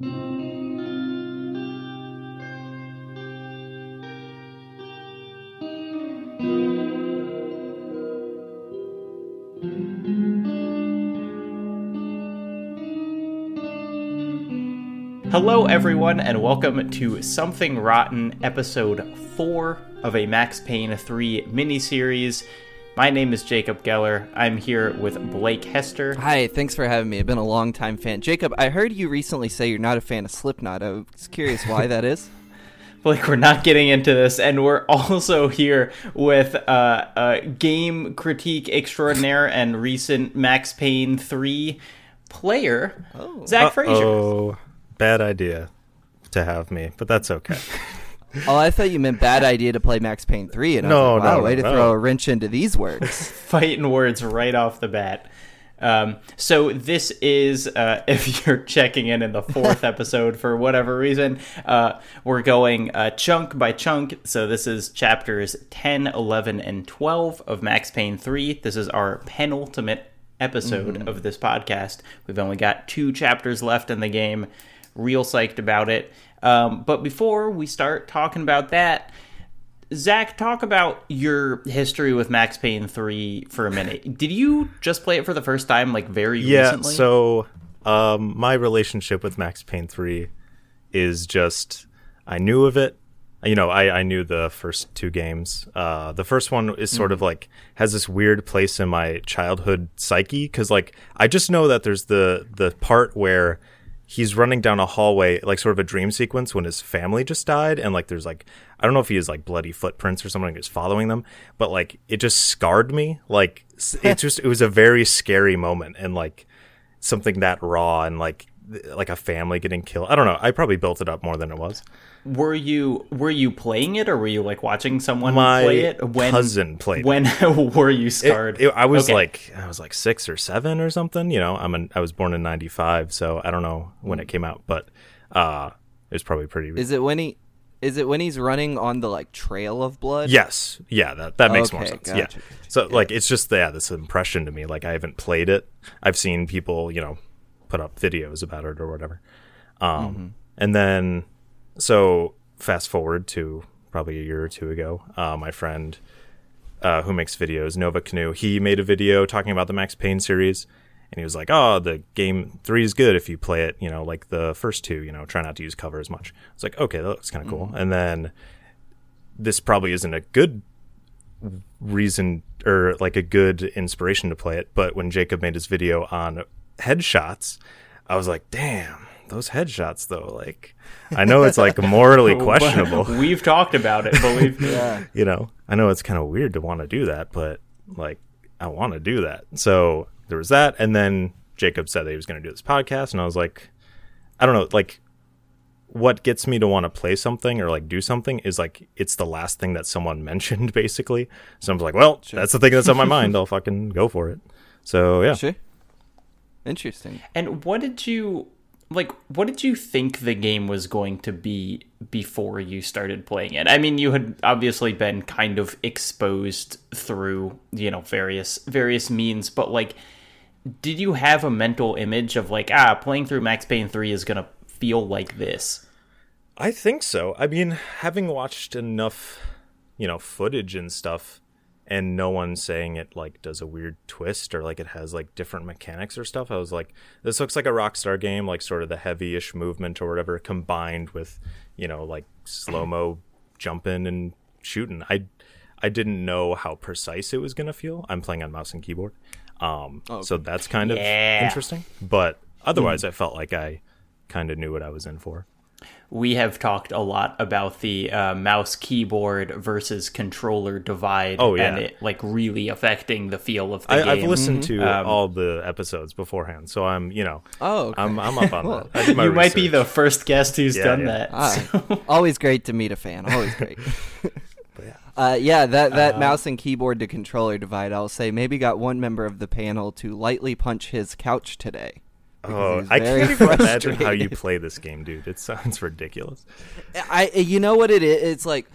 Hello, everyone, and welcome to Something Rotten, episode 4 of a Max Payne 3 miniseries. My name is Jacob Geller. I'm here with Blake Hester. Hi, thanks for having me. I've been a long time fan. Jacob, I heard you recently say you're not a fan of Slipknot. I was curious why that is. Blake, we're not getting into this, and we're also here with uh, a game critique extraordinaire and recent Max Payne 3 player, oh. Zac Frazier. Oh bad idea to have me, but that's okay. Oh, I thought you meant bad idea to play Max Payne 3. And no, like, wow, no, way no, to no. throw a wrench into these words. Fighting words right off the bat. Um, so this is, uh, if you're checking in in the fourth episode for whatever reason, uh, we're going uh, chunk by chunk. So this is chapters 10, 11, and 12 of Max Payne 3. This is our penultimate episode mm-hmm. of this podcast. We've only got two chapters left in the game real psyched about it. Um, but before we start talking about that, Zac, talk about your history with Max Payne 3 for a minute. Did you just play it for the first time, like very yeah, recently? Yeah, so um, my relationship with Max Payne 3 is just I knew of it. You know, I, I knew the first two games. Uh, the first one is sort mm. of like has this weird place in my childhood psyche because, like, I just know that there's the the part where he's running down a hallway, like sort of a dream sequence when his family just died, and like there's like I don't know if he has like bloody footprints or something is following them, but like it just scarred me. Like it just it was a very scary moment, and like something that raw and like like a family getting killed. I don't know. I probably built it up more than it was. Were you were you playing it or were you like watching someone My play it? When cousin played. When were you scarred? It, it, I was okay. like I was like six or seven or something. You know, I'm an, I was born in '95, so I don't know when it came out, but uh, it was probably pretty. Is it when he? Is it when he's running on the like trail of blood? Yes. Yeah, that that makes okay, more sense. Gotcha, yeah. Gotcha, so yeah. like it's just yeah, this impression to me. Like I haven't played it. I've seen people, you know, put up videos about it or whatever. Um, mm-hmm. and then so fast forward to probably a year or two ago, uh, my friend uh, who makes videos, Nova Canoe, he made a video talking about the Max Payne series. And he was like, "Oh, the game three is good if you play it, you know, like the first two. You know, try not to use cover as much." It's like, okay, that looks kind of cool. Mm-hmm. And then this probably isn't a good reason or like a good inspiration to play it. But when Jacob made his video on headshots, I was like, "Damn, those headshots though like i know it's like morally questionable. We've talked about it believe me. Yeah. you know i know it's kind of weird to want to do that but like i want to do that. So there was that and then jacob said that he was going to do this podcast and i was like i don't know like what gets me to want to play something or like do something is like it's the last thing that someone mentioned basically. So i'm like well sure. that's the thing that's on my mind. I'll fucking go for it. So yeah. Sure. Interesting. And what did you like what did you think the game was going to be before you started playing it? I mean you had obviously been kind of exposed through you know various various means but like did you have a mental image of like ah playing through max payne 3 is going to feel like this? I think so. I mean having watched enough you know footage and stuff and no one saying it like does a weird twist or like it has like different mechanics or stuff. I was like, this looks like a Rockstar game, like sort of the heavy-ish movement or whatever, combined with you know like slow mo jumping and shooting. I I didn't know how precise it was gonna feel. I'm playing on mouse and keyboard, um, oh, so that's kind of interesting. But otherwise, mm. I felt like I kind of knew what I was in for we have talked a lot about the uh, mouse keyboard versus controller divide oh, yeah. and it like really affecting the feel of the I, game. I've listened mm-hmm. to um, all the episodes beforehand, so I'm you know oh okay. I'm, I'm up on that. you research. might be the first guest who's yeah, done yeah. that. Ah, so. Always great to meet a fan. Always great. yeah. Uh, yeah, that that uh, mouse and keyboard to controller divide. I'll say maybe got one member of the panel to lightly punch his couch today. Oh, I can't even imagine how you play this game, dude. It sounds ridiculous. I, you know what it is? It's like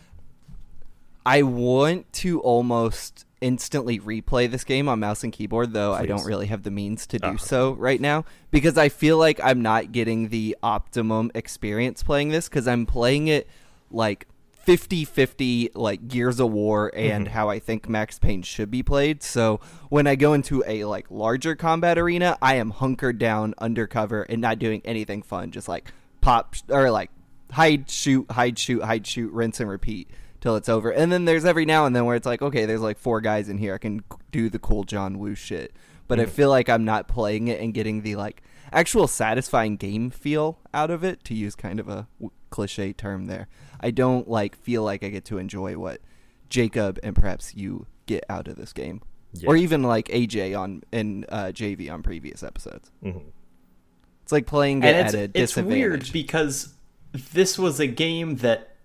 I want to almost instantly replay this game on mouse and keyboard, though Please. I don't really have the means to do uh-huh. so right now because I feel like I'm not getting the optimum experience playing this because I'm playing it like 50-50 like Gears of War and mm-hmm. how I think Max Payne should be played. So when I go into a like larger combat arena, I am hunkered down undercover and not doing anything fun, just like pop or like hide shoot hide shoot hide shoot rinse and repeat till it's over. And then there's every now and then where it's like, okay, there's like four guys in here. I can do the cool John Woo shit. But mm-hmm. I feel like I'm not playing it and getting the like actual satisfying game feel out of it to use kind of a cliche term there. I don't like feel like I get to enjoy what Jacob and perhaps you get out of this game. Yeah. Or even like AJ on in uh, JV on previous episodes. Mm-hmm. It's like playing it at a disadvantage. It's weird because this was a game that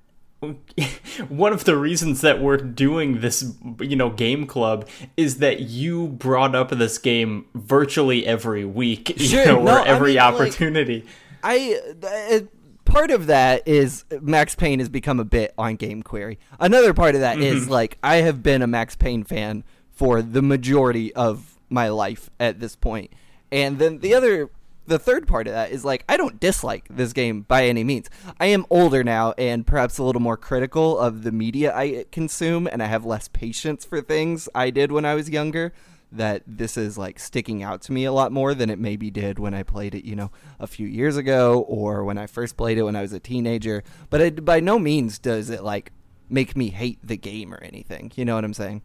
one of the reasons that we're doing this you know game club is that you brought up this game virtually every week sure, you know, no, or every I mean, opportunity like, i uh, part of that is max payne has become a bit on game query another part of that mm-hmm. is like i have been a max payne fan for the majority of my life at this point and then the other the third part of that is like I don't dislike this game by any means. I am older now and perhaps a little more critical of the media I consume and I have less patience for things I did when I was younger that this is like sticking out to me a lot more than it maybe did when I played it, you know, a few years ago or when I first played it when I was a teenager. But it, by no means does it like make me hate the game or anything. You know what I'm saying?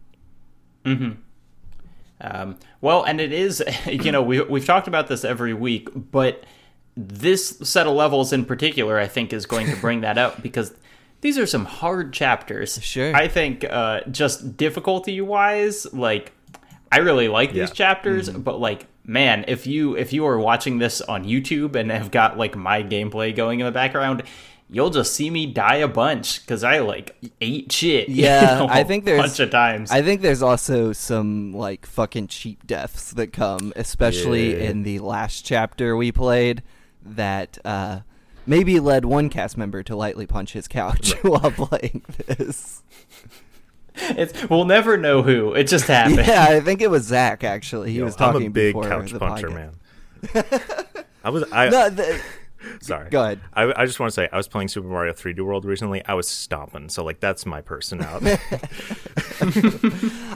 Mhm. Um, well, and it is, you know, we, we've talked about this every week, but this set of levels in particular, I think, is going to bring that up because these are some hard chapters. Sure. I think uh, just difficulty wise, like, I really like yeah. these chapters, mm-hmm. but like, man, if you if you are watching this on YouTube and have got like my gameplay going in the background, you'll just see me die a bunch because I like ate shit. Yeah, you know, I think there's a bunch of times. I think there's also some like fucking cheap deaths that come, especially yeah. in the last chapter we played. That uh, maybe led one cast member to lightly punch his couch while playing this. It's, we'll never know who. It just happened. Yeah, I think it was Zac. Actually, he Yo, was talking. I'm a big couch puncher, podcast. man. I was. I. No, the, Sorry. Go ahead. I, I just want to say I was playing Super Mario 3D World recently. I was stomping, so like that's my personality.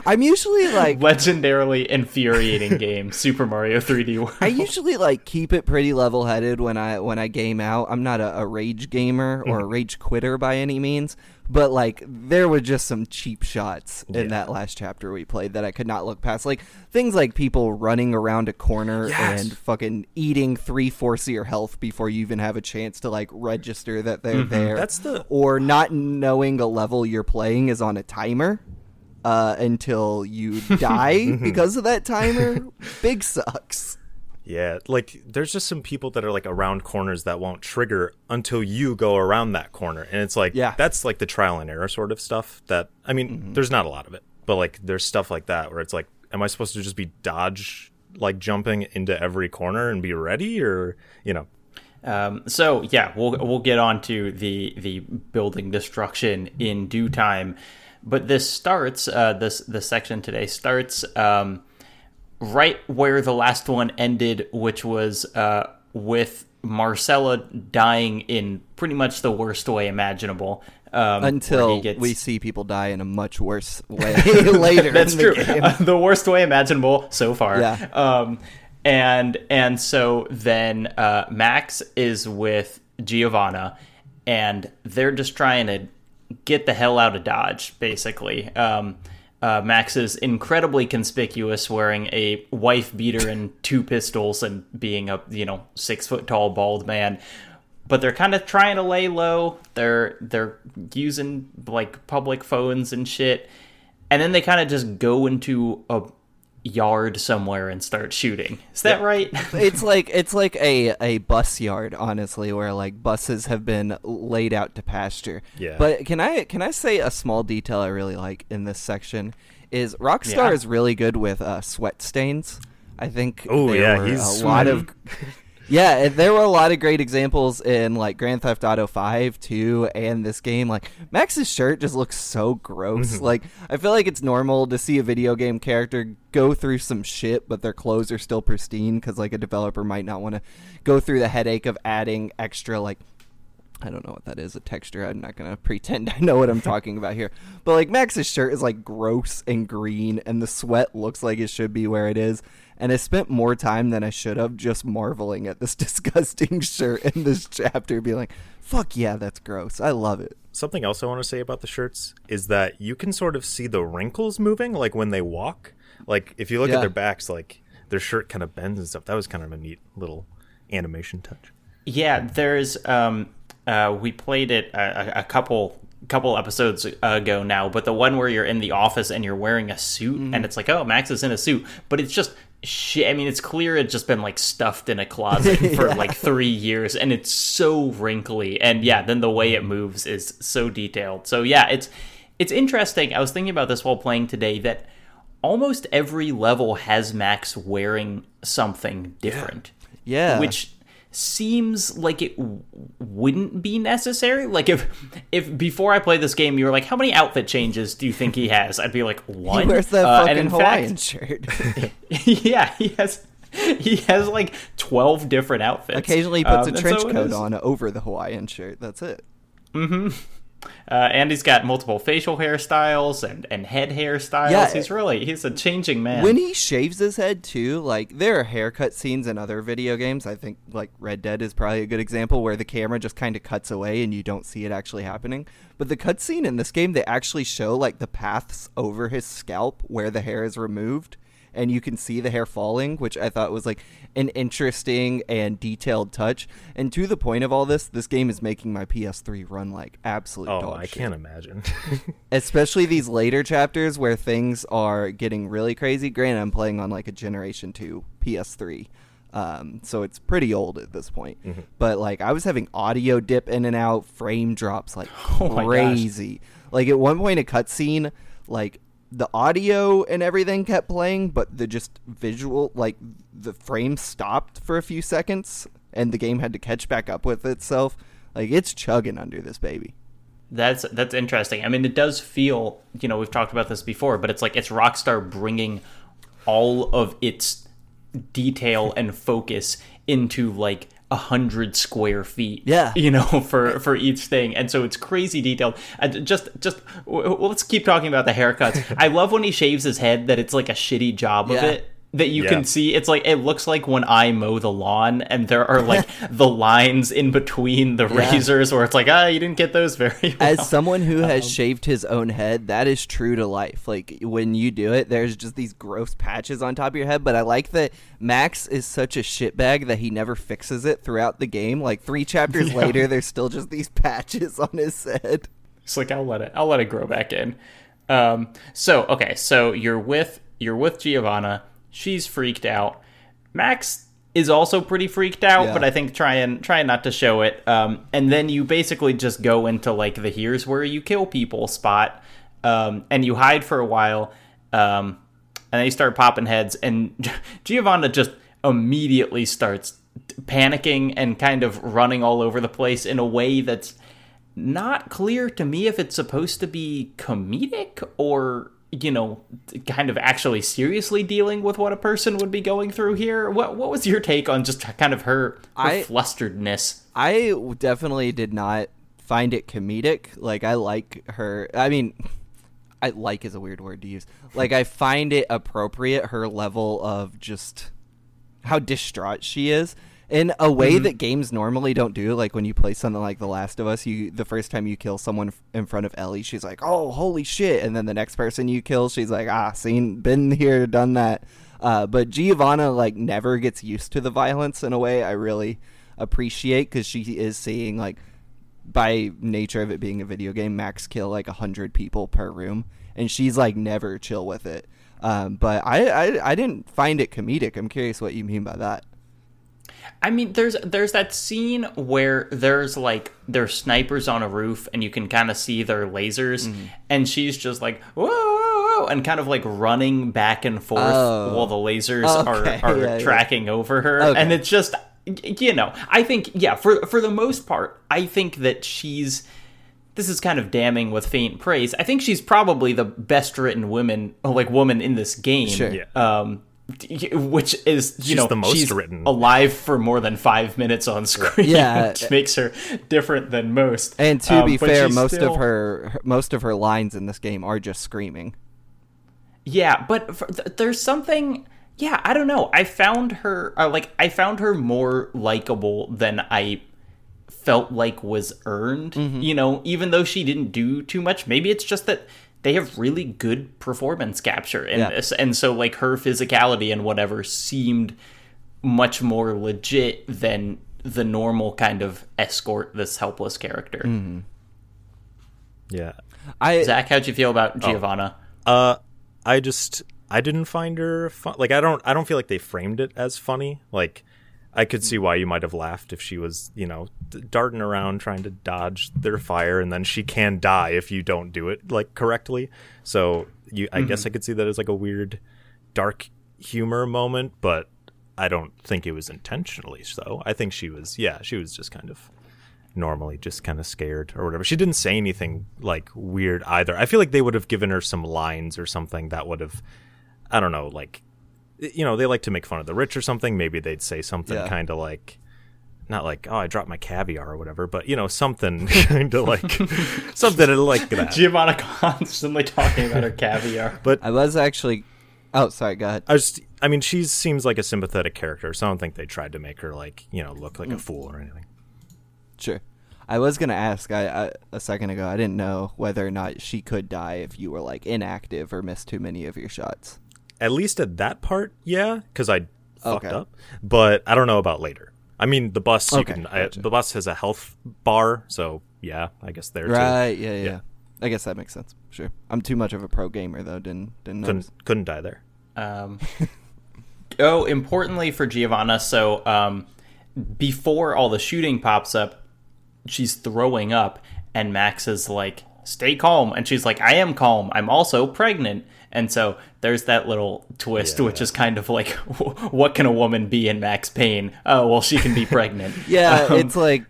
I'm usually like legendarily infuriating game Super Mario 3D World. I usually like keep it pretty level headed when I when I game out. I'm not a, a rage gamer or a mm-hmm. rage quitter by any means, but like there were just some cheap shots in yeah. that last chapter we played that I could not look past. Like things like people running around a corner yes. and fucking eating three fourths of your health before you even have a chance to like register that they're mm-hmm. there. That's the or not knowing a level you're playing is on a timer uh, until you die because of that timer. Big sucks. Yeah, like there's just some people that are like around corners that won't trigger until you go around that corner. And it's like yeah. that's like the trial and error sort of stuff that I mean, mm-hmm. there's not a lot of it. But like there's stuff like that where it's like am I supposed to just be dodge like jumping into every corner and be ready or, you know, um, so yeah, we'll we'll get on to the the building destruction in due time, but this starts uh, this the section today starts um, right where the last one ended, which was uh, with Marcella dying in pretty much the worst way imaginable. Um, Until gets... we see people die in a much worse way later. That's true. The, uh, the, worst way imaginable so far. Yeah. Um, and and so then uh, Max is with Giovanna, and they're just trying to get the hell out of Dodge, basically. Um, uh, Max is incredibly conspicuous, wearing a wife beater and two pistols, and being a you know six foot tall bald man. But they're kind of trying to lay low. They're they're using like public phones and shit, and then they kind of just go into a yard somewhere and start shooting. Is that right? it's like it's like a a bus yard, honestly, where like buses have been laid out to pasture. Yeah. But can I can I say a small detail I really like in this section is Rockstar yeah. is really good with uh, sweat stains. I think oh yeah, he's a lot of Yeah, there were a lot of great examples in like Grand Theft Auto 5 too and this game like Max's shirt just looks so gross. Mm-hmm. Like I feel like it's normal to see a video game character go through some shit but their clothes are still pristine cuz like a developer might not want to go through the headache of adding extra like I don't know what that is, a texture. I'm not going to pretend I know what I'm talking about here. But like Max's shirt is like gross and green and the sweat looks like it should be where it is and I spent more time than I should have just marveling at this disgusting shirt in this chapter, being like, fuck yeah, that's gross. I love it. Something else I want to say about the shirts is that you can sort of see the wrinkles moving, like when they walk. Like if you look yeah. at their backs, like their shirt kind of bends and stuff. That was kind of a neat little animation touch. Yeah, there's um uh we played it a, a couple couple episodes ago now, but the one where you're in the office and you're wearing a suit mm-hmm. and it's like, oh, Max is in a suit, but it's just shit. I mean, it's clear it's just been like stuffed in a closet for yeah. like three years, and it's so wrinkly. And yeah, then the way it moves is so detailed. So yeah, it's it's interesting. I was thinking about this while playing today that almost every level has Max wearing something different. Yeah. yeah. Which seems like it w- wouldn't be necessary. Like if if before I play this game, you were like, "How many outfit changes do you think he has?" I'd be like, "One." He wears the uh, fucking Hawaiian fact, shirt. yeah, he has. He has like twelve different outfits. Occasionally, he puts um, a trench so coat on over the Hawaiian shirt. That's it. Mm-hmm. Uh, and he's got multiple facial hairstyles and, and head hairstyles. Yeah, he's really he's a changing man. When he shaves his head too, like there are haircut scenes in other video games. I think like Red Dead is probably a good example where the camera just kind of cuts away and you don't see it actually happening. But the cutscene in this game, they actually show like the paths over his scalp where the hair is removed and you can see the hair falling, which I thought was like an interesting and detailed touch. And to the point of all this, this game is making my PS3 run like absolute. Oh, I shit. can't imagine. Especially these later chapters where things are getting really crazy. Granted, I'm playing on like a Generation Two PS3. Um, so it's pretty old at this point. Mm-hmm. But like I was having audio dip in and out, frame drops like oh crazy. Like at one point a cutscene, like the audio and everything kept playing, but the just visual, like the frame stopped for a few seconds, and the game had to catch back up with itself. Like it's chugging under this baby. That's that's interesting. I mean, it does feel, you know, we've talked about this before, but it's like it's Rockstar bringing all of its detail and focus into like a hundred square feet. Yeah, you know, for for each thing, and so it's crazy detailed. And just just well, let's keep talking about the haircuts. I love when he shaves his head that it's like a shitty job yeah. of it that you yeah. can see it's like it looks like when i mow the lawn and there are like the lines in between the yeah. razors where it's like ah you didn't get those very well. as someone who has um, shaved his own head that is true to life like when you do it there's just these gross patches on top of your head but i like that max is such a shitbag that he never fixes it throughout the game like three chapters yeah. later there's still just these patches on his head it's like i'll let it i'll let it grow back in um so okay so you're with you're with giovanna she's freaked out. Max is also pretty freaked out, yeah. but I think try and try not to show it. Um, and then you basically just go into like the here's where you kill people spot, um, and you hide for a while, um, and then you start popping heads, and Giovanna just immediately starts panicking and kind of running all over the place in a way that's not clear to me if it's supposed to be comedic or you know, kind of actually seriously dealing with what a person would be going through here. What what was your take on just kind of her, her I, flusteredness? I definitely did not find it comedic. Like I like her. I mean, I like is a weird word to use. Like I find it appropriate her level of just how distraught she is in a way mm-hmm. that games normally don't do. Like when you play something like The Last of Us, you the first time you kill someone in front of Ellie, she's like, "Oh, holy shit!" And then the next person you kill, she's like, "Ah, seen, been here, done that." Uh, but Giovanna like never gets used to the violence in a way I really appreciate because she is seeing like by nature of it being a video game, max kill like a hundred people per room, and she's like never chill with it. Um, but I, I I didn't find it comedic. I'm curious what you mean by that. I mean, there's there's that scene where there's like there's snipers on a roof and you can kind of see their lasers, mm-hmm. and she's just like whoa, whoa, whoa, and kind of like running back and forth oh. while the lasers okay. are are yeah, tracking yeah. over her, okay. and it's just you know, I think yeah, for for the most part, I think that she's this is kind of damning with faint praise. I think she's probably the best written woman like woman in this game. Sure. Yeah. Um which is you She's know the most she's written. alive for more than five minutes on screen Yeah. which makes her different than most And to Um, be fair, most still- of her her- most of her lines in this game are just screaming. Yeah, but for, th- there's something. Yeah, I don't know. I found her uh, like I found her more likable than I felt like was earned. You know, even though she didn't do too much. Maybe it's just that they have really good performance capture in Yeah. this, and so like her physicality and whatever seemed much more legit than the normal kind of escort this helpless character. Yeah. I Zac, how'd you feel about Giovanna? Uh, I just I didn't find her fun. Like I don't I don't feel like they framed it as funny. Like I could see why you might have laughed if she was you know darting around trying to dodge their fire, and then she can die if you don't do it like correctly. So you I guess mm-hmm. I could see that as like a weird dark humor moment, but I don't think it was intentionally so. I think she was yeah she was just kind of normally just kind of scared or whatever. She didn't say anything like weird either. I feel like they would have given her some lines or something that would have I don't know, like you know, they like to make fun of the rich or something. Maybe they'd say something Yeah. kind of like not like oh I dropped my caviar or whatever, but you know something kind of like something like that. Giovanna constantly talking about her caviar. But I was actually. Oh, sorry. Go ahead. I just I mean she seems like a sympathetic character, so I don't think they tried to make her like you know look like a mm. fool or anything. Sure. I was gonna ask. I, I a second ago. I didn't know whether or not she could die if you were like inactive or missed too many of your shots. At least at that part, yeah, because I fucked Okay. up. But I don't know about later. I mean, the bus. You Okay, can, I, the bus has a health bar, so yeah, I guess there Right. Yeah, yeah. Yeah. I guess that makes sense. Sure. I'm too much of a pro gamer though. Didn't didn't Couldn't couldn't die there. Um, oh, importantly for Giovanna, so um, before all the shooting pops up, she's throwing up, and Max is like, "Stay calm," and she's like, "I am calm. I'm also pregnant." And so there's that little twist, Yeah. which is kind of like, what can a woman be in Max Payne? Oh, well, she can be pregnant. Yeah, Um, it's like.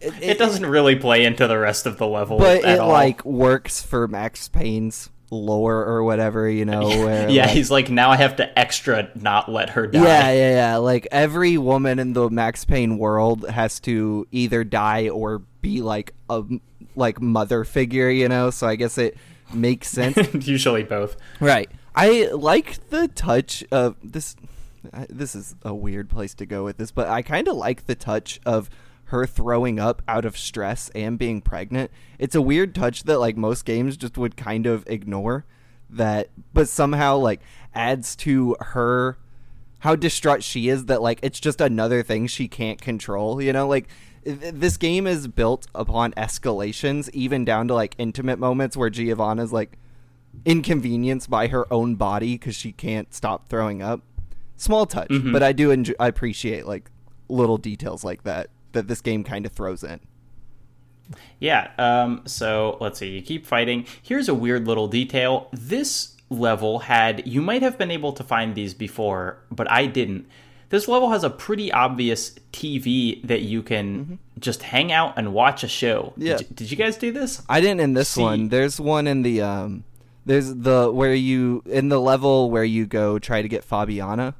It, it doesn't really play into the rest of the level, but at it all. like works for Max Payne's lore or whatever, you know. Where yeah, like- he's like, now I have to extra not let her die. Yeah, yeah, yeah. Like every woman in the Max Payne world has to either die or be like a like mother figure, you know. So I guess it makes sense. Usually both. right. I like the touch of this. This is a weird place to go with this, but I kind of like the touch of her throwing up out of stress and being pregnant. It's a weird touch that like most games just would kind of ignore that but somehow like adds to her how distraught she is that like it's just another thing she can't control you know like th- this game is built upon escalations even down to like intimate moments where giovanna's like inconvenienced by her own body because she can't stop throwing up small touch but i do enjoy i appreciate like little details like that that this game kind of throws in Yeah. Um, so let's see. You keep fighting. Here's a weird little detail. This level had you might have been able to find these before, but I didn't. This level has a pretty obvious TV that you can just hang out and watch a show. Yeah. Did, you- did you guys do this? I didn't in this See- one. There's one in the um there's the where you in the level where you go try to get Fabiana.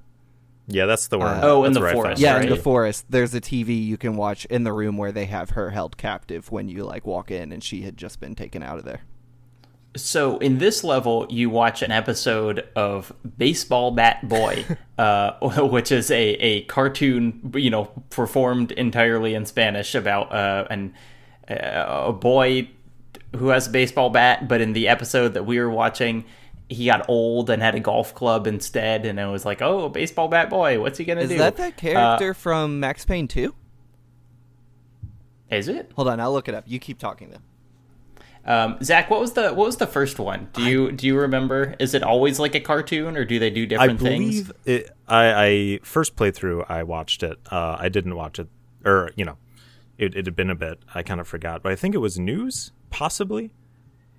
Yeah, that's the word. Oh, in the where forest. Yeah, right? in the forest. There's a TV you can watch in the room where they have her held captive when you like walk in and she had just been taken out of there. So in this level, you watch an episode of Baseball Bat Boy, uh, which is a, a cartoon, you know, performed entirely in Spanish about uh, an uh, a boy who has a baseball bat. But in the episode that we were watching, he got old and had a golf club instead, and it was like, oh, Baseball Bat Boy, what's he gonna Is do? Is that that character from Max Payne 2? Uh, is it? Hold on, I'll look it up. You keep talking then. Um, Zac, what was the what was the first one? Do you do you remember? Is it always like a cartoon, or do they do I different things? believe it. I, I first playthrough. I watched it. Uh, I didn't watch it, or you know, it, it had been a bit. I kind of forgot, but I think it was news, possibly,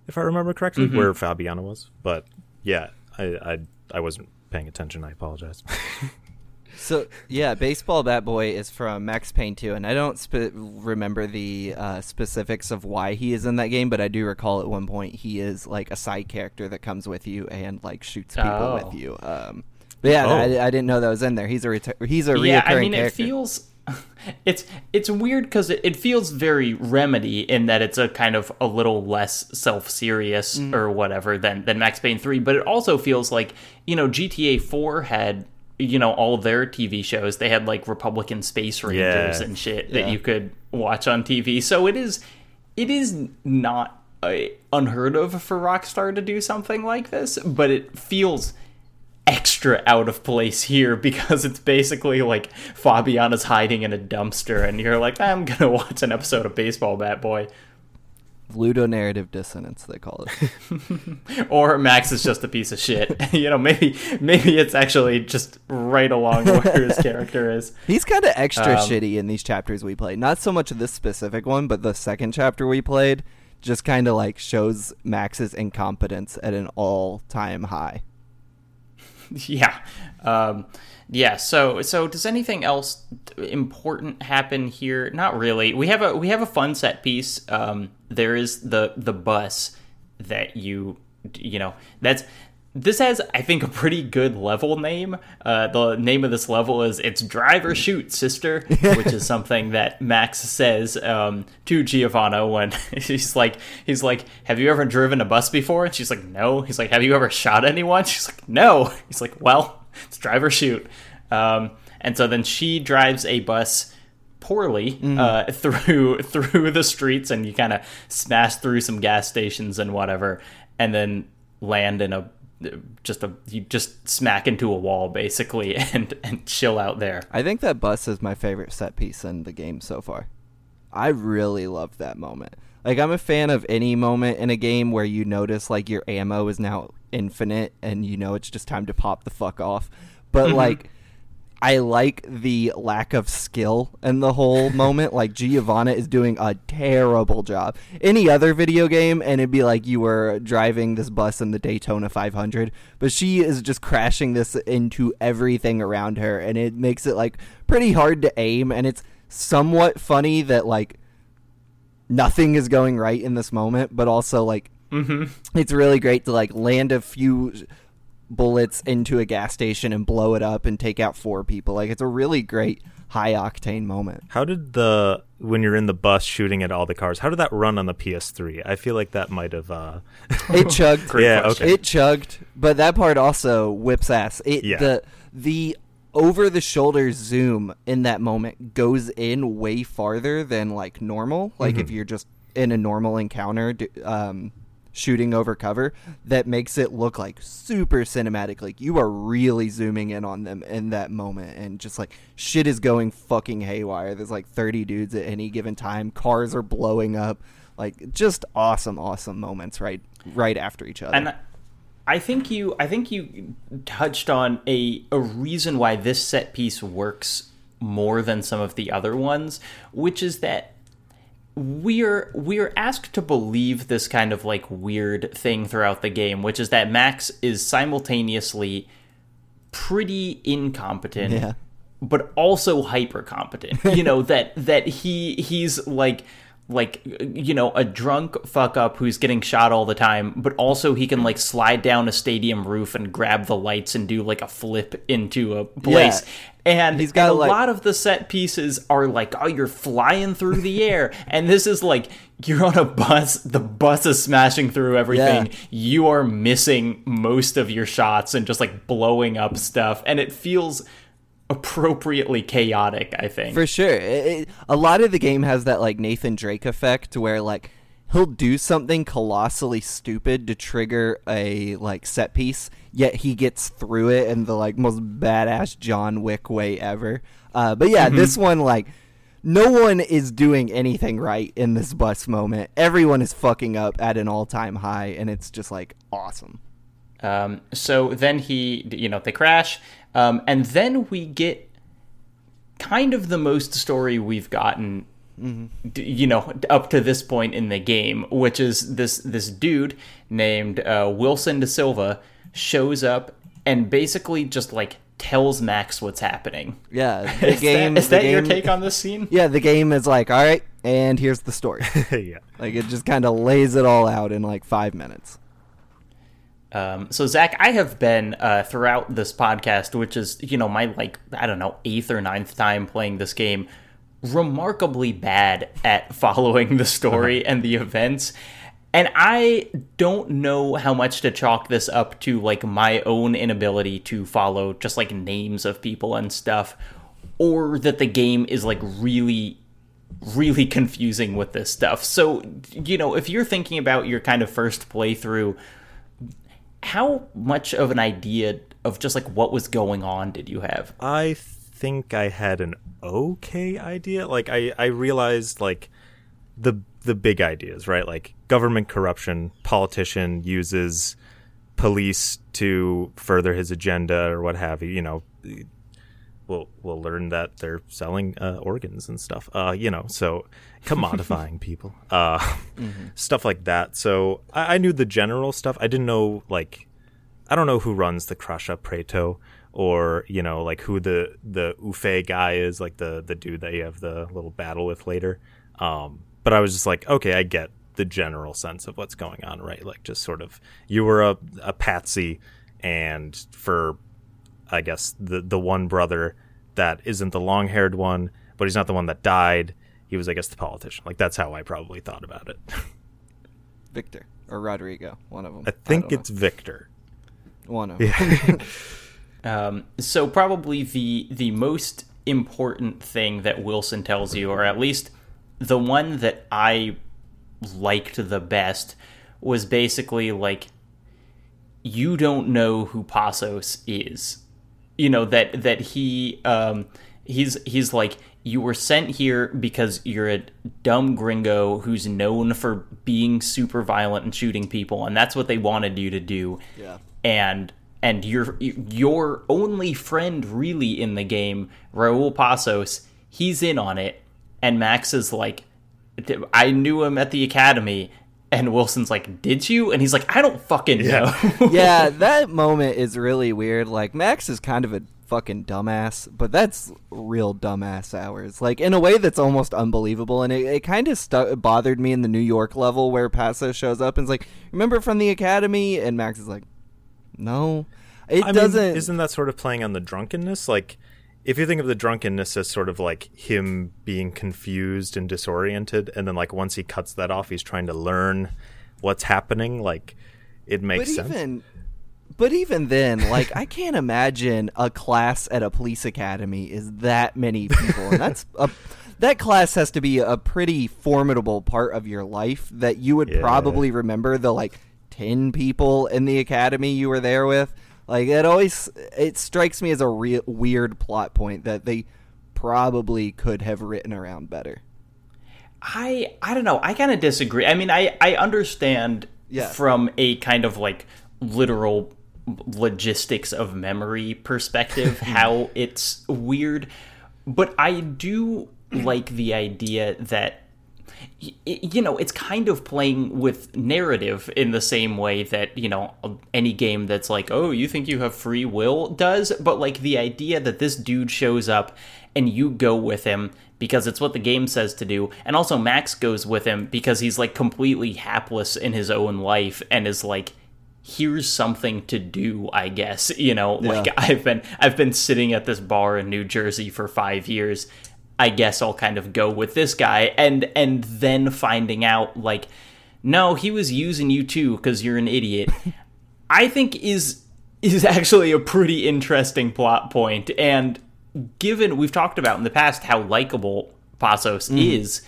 if I remember correctly, Mm-hmm. where Fabiana was. But yeah, I, I I wasn't paying attention. I apologize. So yeah, baseball bat boy is from Max Payne 2, and I don't spe- remember the uh, specifics of why he is in that game, but I do recall at one point he is like a side character that comes with you and like shoots people oh. with you. Um, but yeah, oh. I, I, didn't know that was in there. He's a reti- he's a yeah. I mean, character. it feels it's it's weird because it, it feels very Remedy in that it's a kind of a little less self serious mm. or whatever than than Max Payne three, but it also feels like you know GTA four had you know all their TV shows. They had like Republican Space Rangers yeah. and shit that yeah. you could watch on TV. So it is it is not uh, unheard of for Rockstar to do something like this, but it feels extra out of place here because it's basically like Fabiana's hiding in a dumpster and you're like, I'm gonna watch an episode of Baseball Bat Boy. Ludonarrative dissonance, they call it. or Max is just a piece of shit. you know, maybe maybe it's actually just right along where his character is. He's kind of extra um, shitty in these chapters we played. Not so much this specific one, but the second chapter we played just kind of like shows Max's incompetence at an all-time high. yeah. Um, yeah. So so does anything else important happen here? Not really. We have a we have a fun set piece. Um, there is the the bus that you you know that's this has, I think, a pretty good level name. Uh, the name of this level is "It's Drive or Shoot, Sister," which is something that Max says um, to Giovanna when he's like, "He's like, have you ever driven a bus before?" And she's like, "No." He's like, "Have you ever shot anyone?" She's like, "No." He's like, "Well, it's drive or shoot." Um, and so then she drives a bus poorly mm. uh, through through the streets, and you kind of smash through some gas stations and whatever, and then land in a just a you just smack into a wall basically and and chill out there. I think that bus is my favorite set piece in the game so far. I really love that moment. Like I'm a fan of any moment in a game where you notice like your ammo is now infinite and you know it's just time to pop the fuck off. But mm-hmm. like I like the lack of skill in the whole moment. Like Giovanna is doing a terrible job. Any other video game, and it'd be like you were driving this bus in the Daytona 500, but she is just crashing this into everything around her, and it makes it like pretty hard to aim. And it's somewhat funny that like nothing is going right in this moment, but also like mm-hmm. it's really great to like land a few bullets into a gas station and blow it up and take out four people. Like it's a really great high octane moment. How did the when you're in the bus shooting at all the cars? How did that run on the PS3? I feel like that might have uh It chugged. yeah, okay. It chugged, but that part also whips ass. It yeah. the the over the shoulder zoom in that moment goes in way farther than like normal. Like mm-hmm. if you're just in a normal encounter um shooting over cover that makes it look like super cinematic. Like you are really zooming in on them in that moment, and just like shit is going fucking haywire. There's like 30 dudes at any given time. Cars are blowing up. Like just awesome, awesome moments right right after each other. And I think you I think you touched on a a reason why this set piece works more than some of the other ones, which is that we're we're asked to believe this kind of like weird thing throughout the game, which is that Max is simultaneously pretty incompetent, yeah. but also hyper competent. you know that that he he's like like you know a drunk fuck up who's getting shot all the time but also he can like slide down a stadium roof and grab the lights and do like a flip into a place yeah. and he's got and a like, lot of the set pieces are like oh you're flying through the air and this is like you're on a bus the bus is smashing through everything yeah. you are missing most of your shots and just like blowing up stuff and it feels appropriately chaotic i think. For sure. It, it, a lot of the game has that like nathan drake effect where like he'll do something colossally stupid to trigger a like set piece yet he gets through it in the like most badass john wick way ever. Uh, but yeah mm-hmm. this one like no one is doing anything right in this bus moment. Everyone is fucking up at an all-time high and it's just like awesome. Um, so then he you know they crash um, and then we get kind of the most story we've gotten Mm-hmm. you know up to this point in the game which is this this dude named uh, wilson Da Silva shows up and basically just like tells Max what's happening. Yeah, the is game. That, is that game, your take on this scene? Yeah, the game is like, all right, and here's the story. yeah, like it just kind of lays it all out in like five minutes. Um, so Zac, I have been uh, throughout this podcast, which is you know my like I don't know eighth or ninth time playing this game, remarkably bad at following the story and the events. And I don't know how much to chalk this up to like my own inability to follow just like names of people and stuff, or that the game is like really really confusing with this stuff. So, you know, if you're thinking about your kind of first playthrough, how much of an idea of just like what was going on did you have? I think I had an okay idea. Like I I realized like the the big ideas, right? Like government corruption, politician uses police to further his agenda or what have you, you know, we'll we'll learn that they're selling uh, organs and stuff. Uh, you know, so commodifying people, uh, mm-hmm. stuff like that. So I, I, knew the general stuff. I didn't know like I don't know who runs the Cracha Preto or you know like who the the UFE guy is, like the the dude that you have the little battle with later. Um, but I was just like, okay, I get the general sense of what's going on, right? Like just sort of you were a, a patsy, and for I guess the the one brother that isn't the long haired one, but he's not the one that died. He was, I guess, the politician. Like that's how I probably thought about it. Victor or Rodrigo, one of them. I think I it's know. Victor. One of them. Yeah. um, so probably the the most important thing that Wilson tells you, or at least the one that I liked the best, was basically like you don't know who Passos is you know that that he um, he's he's like you were sent here because you're a dumb gringo who's known for being super violent and shooting people and that's what they wanted you to do yeah and and your your only friend really in the game Raul Passos he's in on it and Max is like I knew him at the academy and Wilson's like, "Did you?" And he's like, "I don't fucking know." yeah, that moment is really weird. Like Max is kind of a fucking dumbass, but that's real dumbass hours. Like in a way that's almost unbelievable, and it, it kind of stu- bothered me in the New York level where Passos shows up and's like, "Remember from the academy?" And Max is like, "No." It I doesn't. Mean, isn't that sort of playing on the drunkenness? Like, if you think of the drunkenness as sort of like him being confused and disoriented, and then like once he cuts that off, he's trying to learn what's happening. Like it makes but sense. Even, but even then, like I can't imagine a class at a police academy is that many people, and that's a. That class has to be a pretty formidable part of your life that you would yeah. probably remember the like 10 people in the academy you were there with like it always it strikes me as a real weird plot point that they probably could have written around better. I I don't know. I kind of disagree. I mean, I I understand yeah. from a kind of like literal logistics of memory perspective how it's weird, but I do like the idea that you know, it's kind of playing with narrative in the same way that, you know, any game that's like, oh, you think you have free will does. But like the idea that this dude shows up and you go with him because it's what the game says to do. And also, Max goes with him because he's like completely hapless in his own life and is like, here's something to do i guess you know yeah. like i've been i've been sitting at this bar in new jersey for five years I guess I'll kind of go with this guy and and then finding out like no, he was using you too cuz you're an idiot. I think is is actually a pretty interesting plot point and given we've talked about in the past how likable Passos mm. is,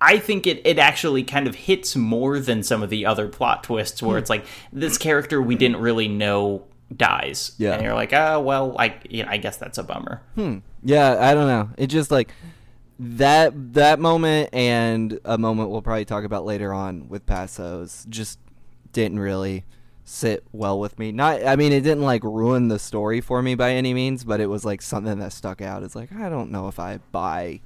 I think it, it actually kind of hits more than some of the other plot twists where mm. it's like this character we didn't really know dies. Yeah. And you're like, oh, well, like, you know, I guess that's a bummer. Hmm. Yeah, I don't know. It just like that that moment and a moment we'll probably talk about later on with Passos just didn't really sit well with me. Not I mean it didn't like ruin the story for me by any means, but it was like something that stuck out. It's like I don't know if I buy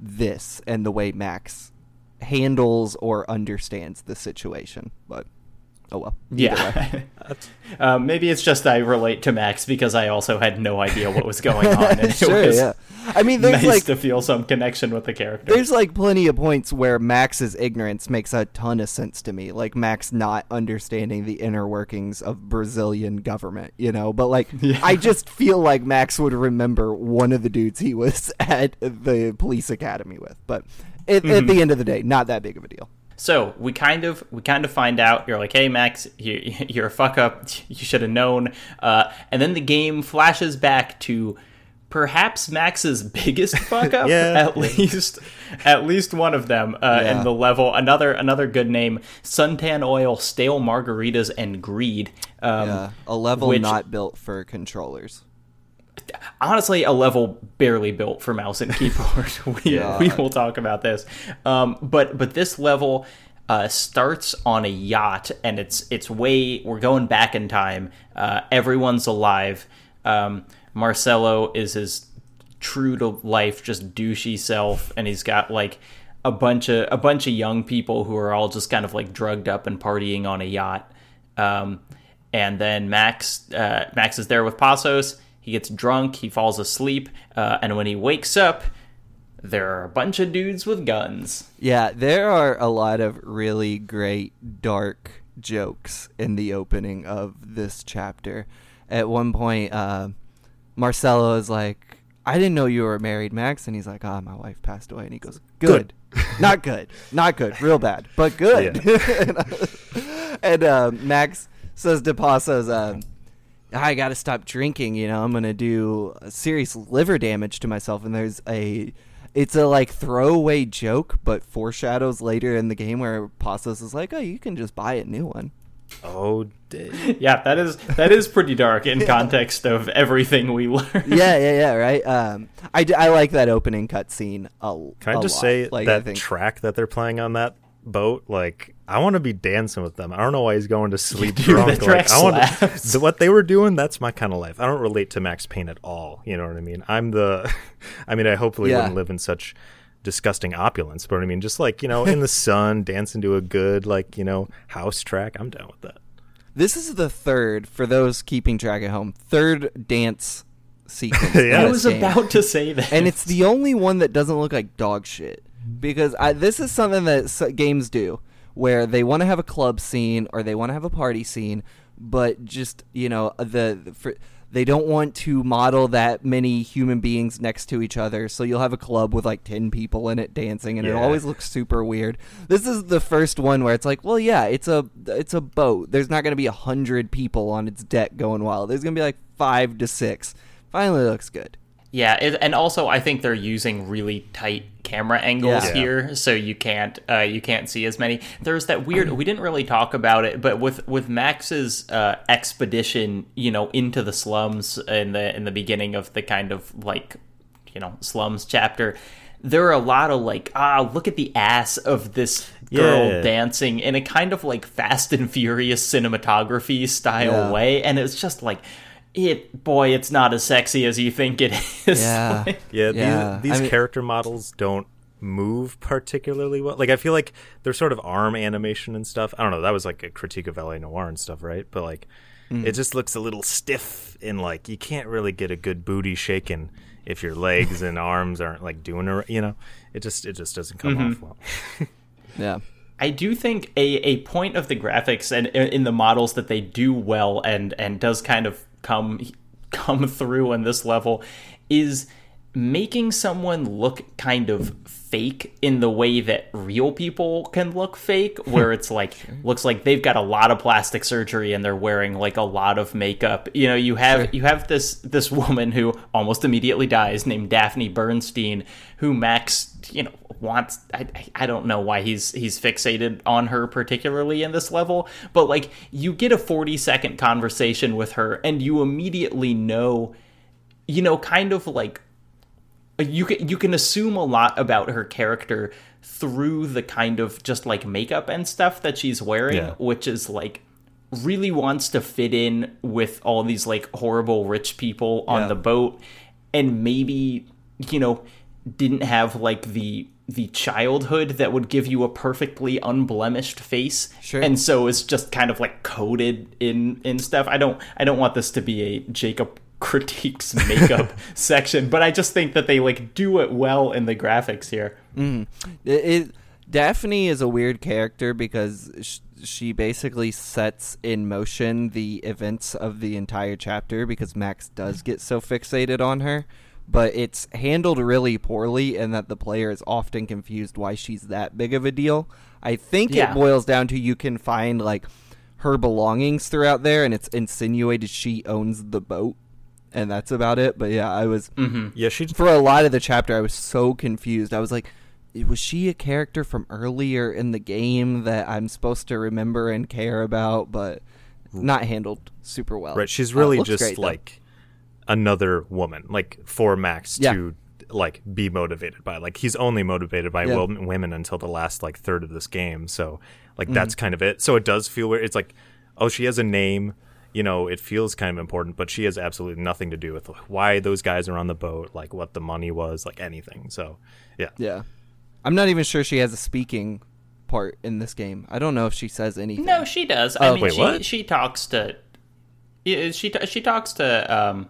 this and the way Max handles or understands the situation. But oh well. Yeah. um, maybe it's just I relate to Max because I also had no idea what was going on. And sure, it was yeah. I mean, there's nice like to feel some connection with the character. there's like plenty of points where Max's ignorance makes a ton of sense to me. Like Max not understanding the inner workings of Brazilian government, you know. But like, I just feel like Max would remember one of the dudes he was at the police academy with. But at, at the end of the day, not that big of a deal. So we kind of we kind of find out you're like, hey Max, you, you're a fuck up. You should have known. Uh, and then the game flashes back to perhaps Max's biggest fuck up. Yeah. at least at least one of them uh, Yeah. in the level. Another another good name: suntan oil, stale margaritas, and greed. Um, Yeah, a level which- not built for controllers. Honestly a level barely built for mouse and keyboard. we, Yeah. we will talk about this, um, but but this level uh, starts on a yacht, and it's it's way we're going back in time. Uh, everyone's alive. Um, Marcelo is his true to life, just douchey self, and he's got like a bunch of a bunch of young people who are all just kind of like drugged up and partying on a yacht. Um, and then Max uh, Max is there with Passos. He gets drunk. He falls asleep, uh, and when he wakes up, there are a bunch of dudes with guns. Yeah, there are a lot of really great dark jokes in the opening of this chapter. At one point, uh, Marcelo is like, I didn't know you were married, Max. And he's like, Ah, my wife passed away. And he goes, Good. Not good. Not good. Real bad. But good. and uh, and, uh, Max says to Passos, um, I got to stop drinking. You know, I'm gonna do serious liver damage to myself. And there's a, it's a like throwaway joke, but foreshadows later in the game where Passos is like, "Oh, you can just buy a new one." Oh, d- Yeah, that is that is pretty dark in context of everything we learned. yeah, yeah, yeah. Right. Um, I, I like that opening cutscene. A, lot. can I a just lot. say like, I that think, track that they're playing on that boat? Like, I want to be dancing with them. I don't know why he's going to sleep Dude, drunk. that like, I want slaps. to, what they were doing. That's my kind of life. I don't relate to Max Payne at all. You know what I mean? I'm the. I mean, I hopefully Yeah. wouldn't live in such disgusting opulence, but I mean, just like you know, in the sun, dancing to a good like you know house track. I'm down with that. This is the third for those keeping track at home. Third dance sequence. Yeah. I was game. about to say that, and it's the only one that doesn't look like dog shit because I, this is something that s- games do where they want to have a club scene or they want to have a party scene but just you know uh, the, the for, they don't want to model that many human beings next to each other. So you'll have a club with like 10 people in it dancing and it always looks super weird. This is the first one where it's like well yeah it's a it's a boat. There's not going to be a hundred people on its deck going wild. There's going to be like five to six. Finally looks good Yeah, it, and also I think they're using really tight camera angles Yeah. here, so you can't uh, you can't see as many. There's that weird. We didn't really talk about it, but with with Max's uh, expedition, you know, into the slums in the in the beginning of the kind of like you know slums chapter. There are a lot of like ah look at the ass of this girl Yeah. dancing in a kind of like Fast and Furious cinematography style Yeah. way, and it's just like it boy, it's not as sexy as you think it is. Yeah. Yeah, Yeah, these, these I mean- character models don't move particularly well. Like I feel like their sort of arm animation and stuff. I don't know. That was like a critique of LA Noire and stuff, right? But like, Mm. it just looks a little stiff and like you can't really get a good booty shaking if your legs and arms aren't like doing it. You know, it just it just doesn't come Mm-hmm. off well. Yeah. I do think a, a point of the graphics and uh, in the models that they do well and and does kind of come come through on this level is making someone look kind of fake in the way that real people can look fake where it's like looks like they've got a lot of plastic surgery and they're wearing like a lot of makeup. You know you have you have this this woman who almost immediately dies named Daphne Bernstein who Max you know wants I, I don't know why he's he's fixated on her particularly in this level but like you get a 40 second conversation with her and you immediately know you know kind of like you can you can assume a lot about her character through the kind of just like makeup and stuff that she's wearing Yeah. which is like really wants to fit in with all these like horrible rich people on Yeah. the boat and maybe you know didn't have like the the childhood that would give you a perfectly unblemished face. Sure. and so it's just kind of like coded in in stuff. I don't i don't want this to be a jacob critiques makeup section but i just think that they like do it well in the graphics here. Mm. It, it Daphne is a weird character because sh- she basically sets in motion the events of the entire chapter because Max does get so fixated on her, but it's handled really poorly and that the player is often confused why she's that big of a deal. I think Yeah. it boils down to you can find like her belongings throughout there and it's insinuated she owns the boat and that's about it. But yeah, I was Yeah, she for a lot of the chapter I was so confused. I was like, was she a character from earlier in the game that I'm supposed to remember and care about, but not handled super well. right. She's Uh, really looks just great, though. like another woman, like for Max Yeah. to like be motivated by. Like he's only motivated by Yeah. wo- women until the last like third of this game. So like Mm. that's kind of it. So it does feel weird. It's like, oh, she has a name. You know, it feels kind of important, but she has absolutely nothing to do with why those guys are on the boat, like what the money was, like anything. So, yeah. yeah. I'm not even sure she has a speaking part in this game. I don't know if she says anything. no she does i Oh, mean wait, she what? she talks to yeah, she she talks to um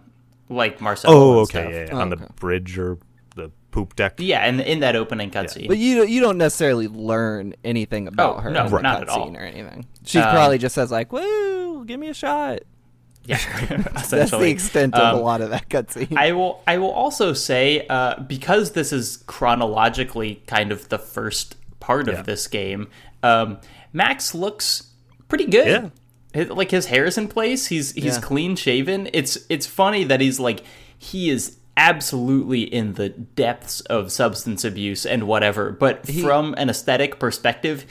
like marcel Oh, okay. stuff. Yeah, yeah. Oh, on okay. the bridge or the poop deck. yeah and in that opening cutscene But you you don't necessarily learn anything about Oh, her no, in the not at all. or anything. She Um, probably just says like, "Woo, give me a shot." yeah That's the extent of Um, a lot of that cutscene. I will. I will also say uh, because this is chronologically kind of the first part Yeah. of this game. Um, Max looks pretty good. Yeah. Like his hair is in place. He's he's Yeah. clean shaven. It's it's funny that he's like he is absolutely in the depths of substance abuse and whatever. But from an aesthetic perspective.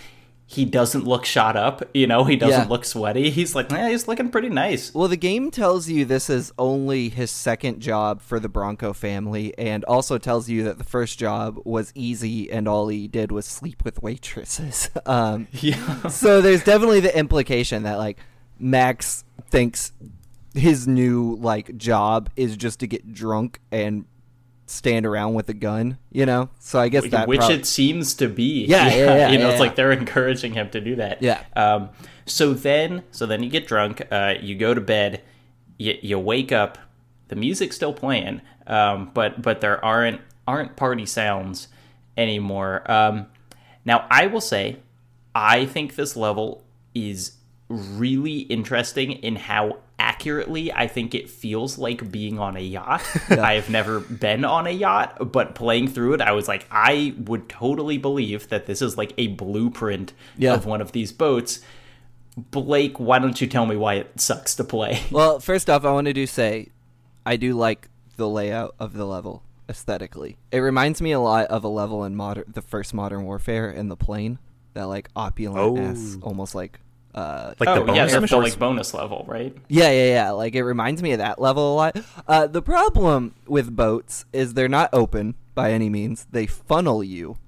He doesn't look shot up, you know. He doesn't Yeah. look sweaty. He's like, eh, he's looking pretty nice. Well, the game tells you this is only his second job for the Branco family, and also tells you that the first job was easy and all he did was sleep with waitresses. Um, Yeah, so there's definitely the implication that like Max thinks his new like job is just to get drunk and stand around with a gun, you know. So I guess that which prob- it seems to be. Yeah, yeah, yeah, you know, yeah, it's yeah. like they're encouraging him to do that. Yeah. Um. So then, so then you get drunk. Uh, you go to bed. You you wake up. The music's still playing. Um. But but there aren't aren't party sounds anymore. Um. Now I will say, I think this level is really interesting in how accurately I think it feels like being on a yacht. I've never been on a yacht, but playing through it, I was like, I would totally believe that this is like a blueprint Yeah. of one of these boats. Blake, why don't you tell me why it sucks to play? Well, first off, I wanted to say I do like the layout of the level aesthetically. It reminds me a lot of a level in modern, the first Modern Warfare in the plane, that like opulent ass, Oh. almost like. Uh, Like oh, the bonus yeah, the, the like bonus level, right? yeah, yeah, yeah. Like it reminds me of that level a lot. Uh, the problem with boats is they're not open by any means. They funnel you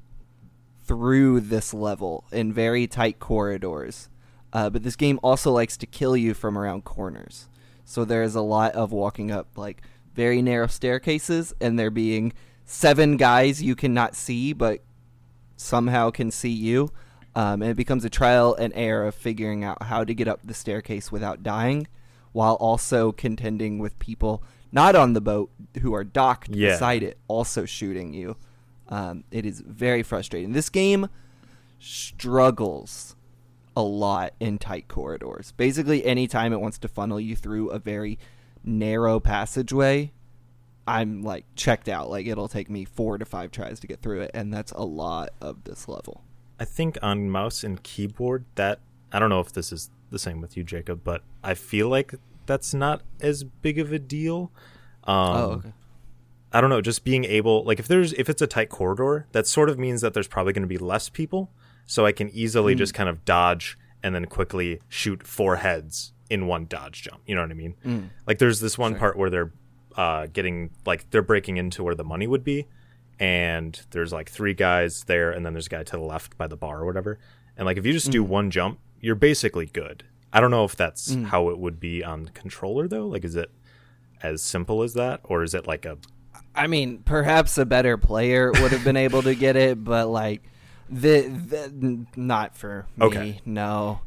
through this level in very tight corridors. Uh, but this game also likes to kill you from around corners. So there's a lot of walking up like very narrow staircases, and there being seven guys you cannot see, but somehow can see you. Um, and it becomes a trial and error of figuring out how to get up the staircase without dying, while also contending with people not on the boat who are docked Yeah. beside it, also shooting you. Um, it is very frustrating. This game struggles a lot in tight corridors. Basically, anytime it wants to funnel you through a very narrow passageway, I'm like checked out. Like it'll take me four to five tries to get through it, and that's a lot of this level. I think on mouse and keyboard that I don't know if this is the same with you, Jacob, but I feel like that's not as big of a deal. Um, oh, okay. I don't know, just being able like if there's if it's a tight corridor, that sort of means that there's probably going to be less people, so I can easily just kind of dodge and then quickly shoot four heads in one dodge jump. You know what I mean? Like there's this one part where they're uh, getting like they're breaking into where the money would be, and there's like three guys there, and then there's a guy to the left by the bar or whatever. And like if you just do mm. one jump, you're basically good. I don't know if that's mm. how it would be on the controller though. Like, is it as simple as that, or is it like a I mean, perhaps a better player would have been able to get it, but like the, the not for me. Okay. No.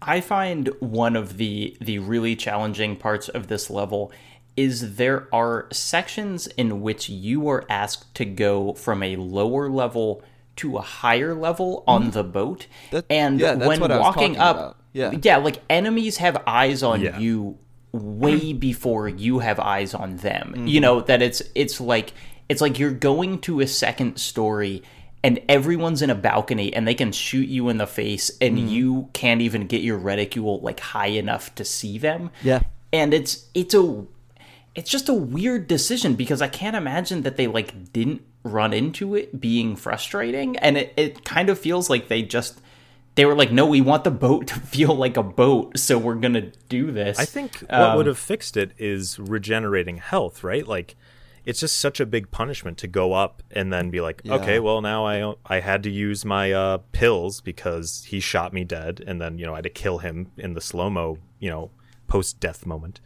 I find one of the the really challenging parts of this level is there are sections in which you are asked to go from a lower level to a higher level on mm-hmm. the boat. That, and yeah, when walking up, yeah. yeah, like enemies have eyes on yeah. you way before you have eyes on them. Mm-hmm. You know that it's it's like it's like you're going to a second story and everyone's in a balcony and they can shoot you in the face and mm. you can't even get your reticule like high enough to see them. Yeah. And it's it's a it's just a weird decision because I can't imagine that they like didn't run into it being frustrating. And it, it kind of feels like they just they were like no we want the boat to feel like a boat so we're gonna do this. I think what um, would have fixed it is regenerating health right? Like it's just such a big punishment to go up and then be like, yeah. okay, well now I I had to use my uh, pills because he shot me dead, and then you know I had to kill him in the slow mo, you know, post death moment,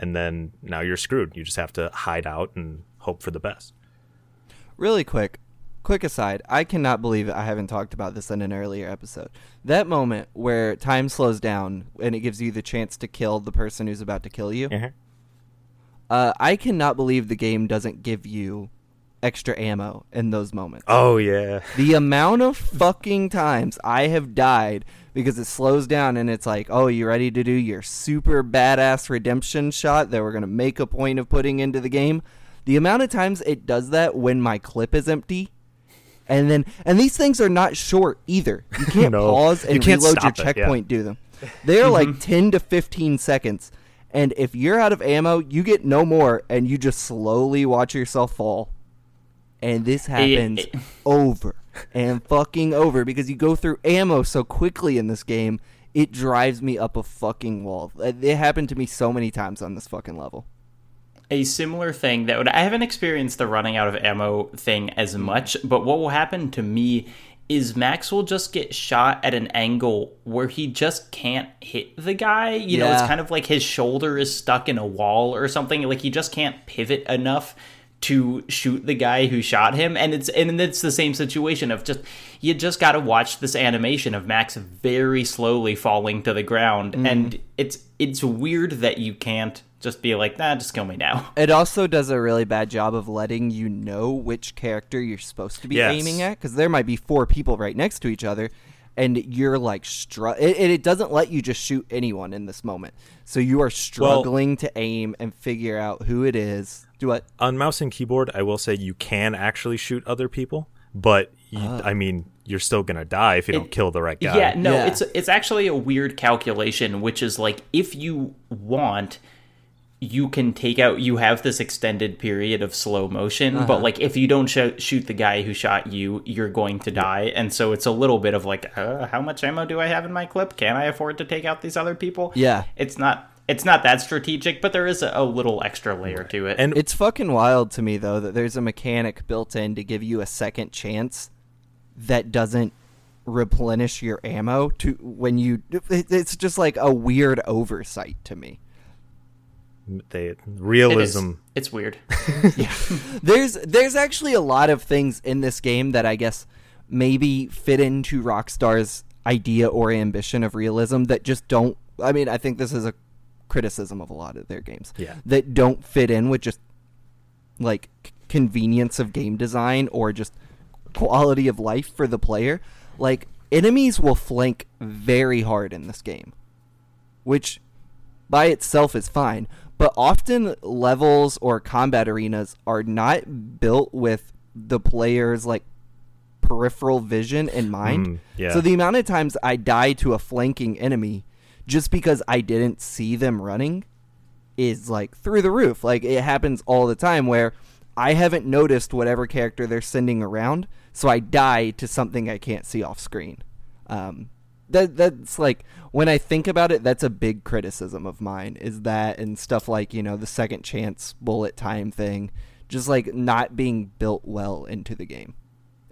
and then now you're screwed. You just have to hide out and hope for the best. Really quick, quick aside, I cannot believe I haven't talked about this in an earlier episode. That moment where time slows down and it gives you the chance to kill the person who's about to kill you. Mm-hmm. Uh, I cannot believe the game doesn't give you extra ammo in those moments. Oh yeah. The amount of fucking times I have died because it slows down and it's like, "Oh, you ready to do your super badass redemption shot that we're going to make a point of putting into the game?" The amount of times it does that when my clip is empty and then and these things are not short either. You can't no, pause and you can't reload your checkpoint yeah. do them. They are like 10 to 15 seconds and if you're out of ammo, you get no more, and you just slowly watch yourself fall. And this happens it, it, over and fucking over because you go through ammo so quickly in this game. It drives me up a fucking wall. It happened to me so many times on this fucking level. A similar thing that would, I haven't experienced the running out of ammo thing as mm. much, but what will happen to me is Max will just get shot at an angle where he just can't hit the guy. You yeah. know, it's kind of like his shoulder is stuck in a wall or something. Like he just can't pivot enough to shoot the guy who shot him and it's and it's the same situation of just you just got to watch this animation of Max very slowly falling to the ground mm. and it's it's weird that you can't just be like, nah, just kill me now. It also does a really bad job of letting you know which character you're supposed to be yes. aiming at, because there might be four people right next to each other, and you're like, str- it, it doesn't let you just shoot anyone in this moment. So you are struggling well, to aim and figure out who it is. Do what? On mouse and keyboard, I will say you can actually shoot other people, but you, uh. I mean, you're still gonna die if you it, don't kill the right guy. Yeah, no, yeah. it's it's actually a weird calculation, which is like if you want you can take out you have this extended period of slow motion uh-huh. but like if you don't sh- shoot the guy who shot you you're going to die. And so it's a little bit of like uh, how much ammo do i have in my clip? Can i afford to take out these other people? Yeah. It's not it's not that strategic but there is a, a little extra layer to it. And it's fucking wild to me though that there's a mechanic built in to give you a second chance that doesn't replenish your ammo to when you it's just like a weird oversight to me they realism. It it's weird. yeah. There's there's actually a lot of things in this game that I guess maybe fit into Rockstar's idea or ambition of realism that just don't I mean, I think this is a criticism of a lot of their games. Yeah. That don't fit in with just like convenience of game design or just quality of life for the player. Like enemies will flank very hard in this game, which by itself is fine but often levels or combat arenas are not built with the player's like peripheral vision in mind. Mm, yeah. So the amount of times I die to a flanking enemy just because I didn't see them running is like through the roof. Like it happens all the time where I haven't noticed whatever character they're sending around, so I die to something I can't see off screen. Um, that that's like when I think about it, that's a big criticism of mine. Is that and stuff like you know the second chance bullet time thing, just like not being built well into the game.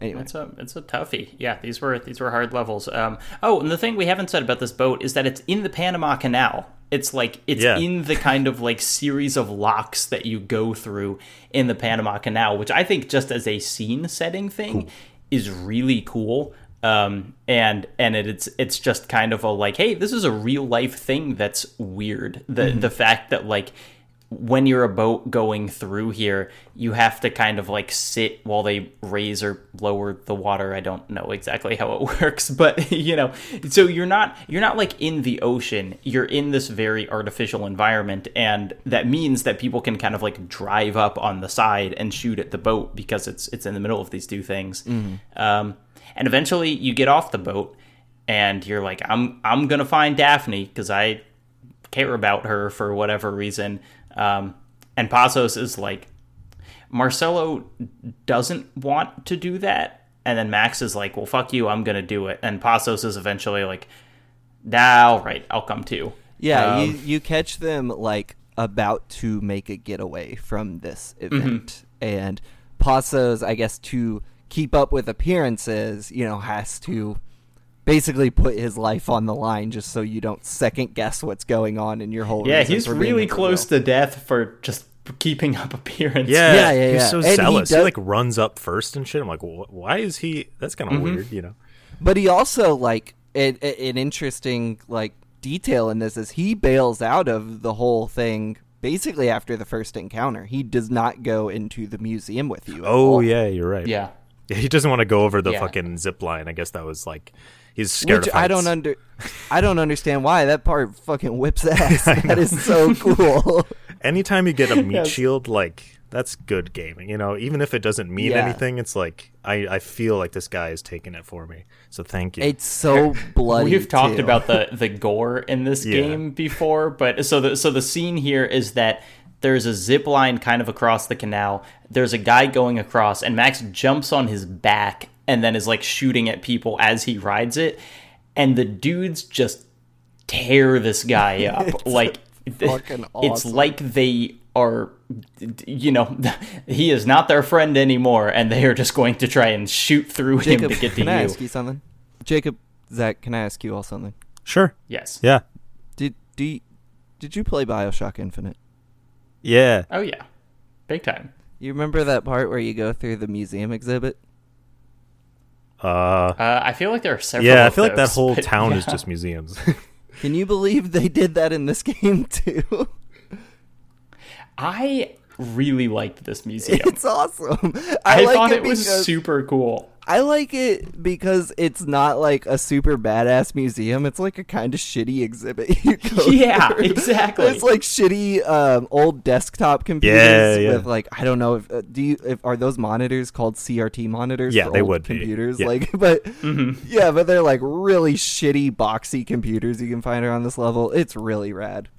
Anyway, it's a it's a toughie. Yeah, these were these were hard levels. Um, oh, and the thing we haven't said about this boat is that it's in the Panama Canal. It's like it's yeah. in the kind of like series of locks that you go through in the Panama Canal, which I think just as a scene setting thing cool. is really cool. Um, and and it, it's it's just kind of a like, hey, this is a real life thing that's weird. The mm-hmm. the fact that like when you're a boat going through here, you have to kind of like sit while they raise or lower the water. I don't know exactly how it works, but you know, so you're not you're not like in the ocean. You're in this very artificial environment and that means that people can kind of like drive up on the side and shoot at the boat because it's it's in the middle of these two things. Mm-hmm. Um, and eventually you get off the boat and you're like I'm I'm going to find Daphne because I care about her for whatever reason um, and Passos is like, Marcelo doesn't want to do that. And then Max is like, well, fuck you, I'm going to do it. And Passos is eventually like, nah, all right, I'll come too. Yeah, um, you, you catch them like about to make a getaway from this event. Mm-hmm. And Passos, I guess, to keep up with appearances, you know, has to basically put his life on the line just so you don't second guess what's going on in your whole. Yeah, he's really close to death for just keeping up appearances. Yeah, yeah, yeah. He's so and zealous. He, does, he, like runs up first and shit. I'm like, why is he? That's kind of mm-hmm. weird, you know. But he also like an, an interesting like detail in this is he bails out of the whole thing basically after the first encounter. He does not go into the museum with you. Oh yeah, you're right. Yeah. He doesn't want to go over the yeah. fucking zip line. I guess that was like He's scared Which I don't under, I don't understand why that part fucking whips ass. that is so cool. Anytime you get a meat yes. shield, like that's good gaming. You know, even if it doesn't mean yeah. anything, it's like I, I feel like this guy is taking it for me. So thank you. It's so bloody. We've talked too. about the the gore in this yeah. game before, but so the so the scene here is that there's a zip line kind of across the canal. There's a guy going across, and Max jumps on his back and then is like shooting at people as he rides it. And the dudes just tear this guy up. it's like awesome. it's like they are you know he is not their friend anymore and they are just going to try and shoot through Jacob, him to get to can you. I ask you something? Jacob Zac, can I ask you all something? Sure. Yes. Yeah. Did do you, did you play BioShock Infinite? Yeah. Oh yeah. Big time. You remember that part where you go through the museum exhibit? Uh, uh, I feel like there are several. Yeah, I feel those, like that whole town yeah. is just museums. Can you believe they did that in this game too? I really liked this museum. It's awesome. I, I like thought it, it was super cool. I like it because it's not like a super badass museum. It's like a kind of shitty exhibit. yeah, through. exactly. It's like shitty um, old desktop computers yeah, yeah. with like I don't know if uh, do you if are those monitors called CRT monitors? Yeah, they would computers. Yeah. Like, but mm-hmm. yeah, but they're like really shitty boxy computers you can find around this level. It's really rad.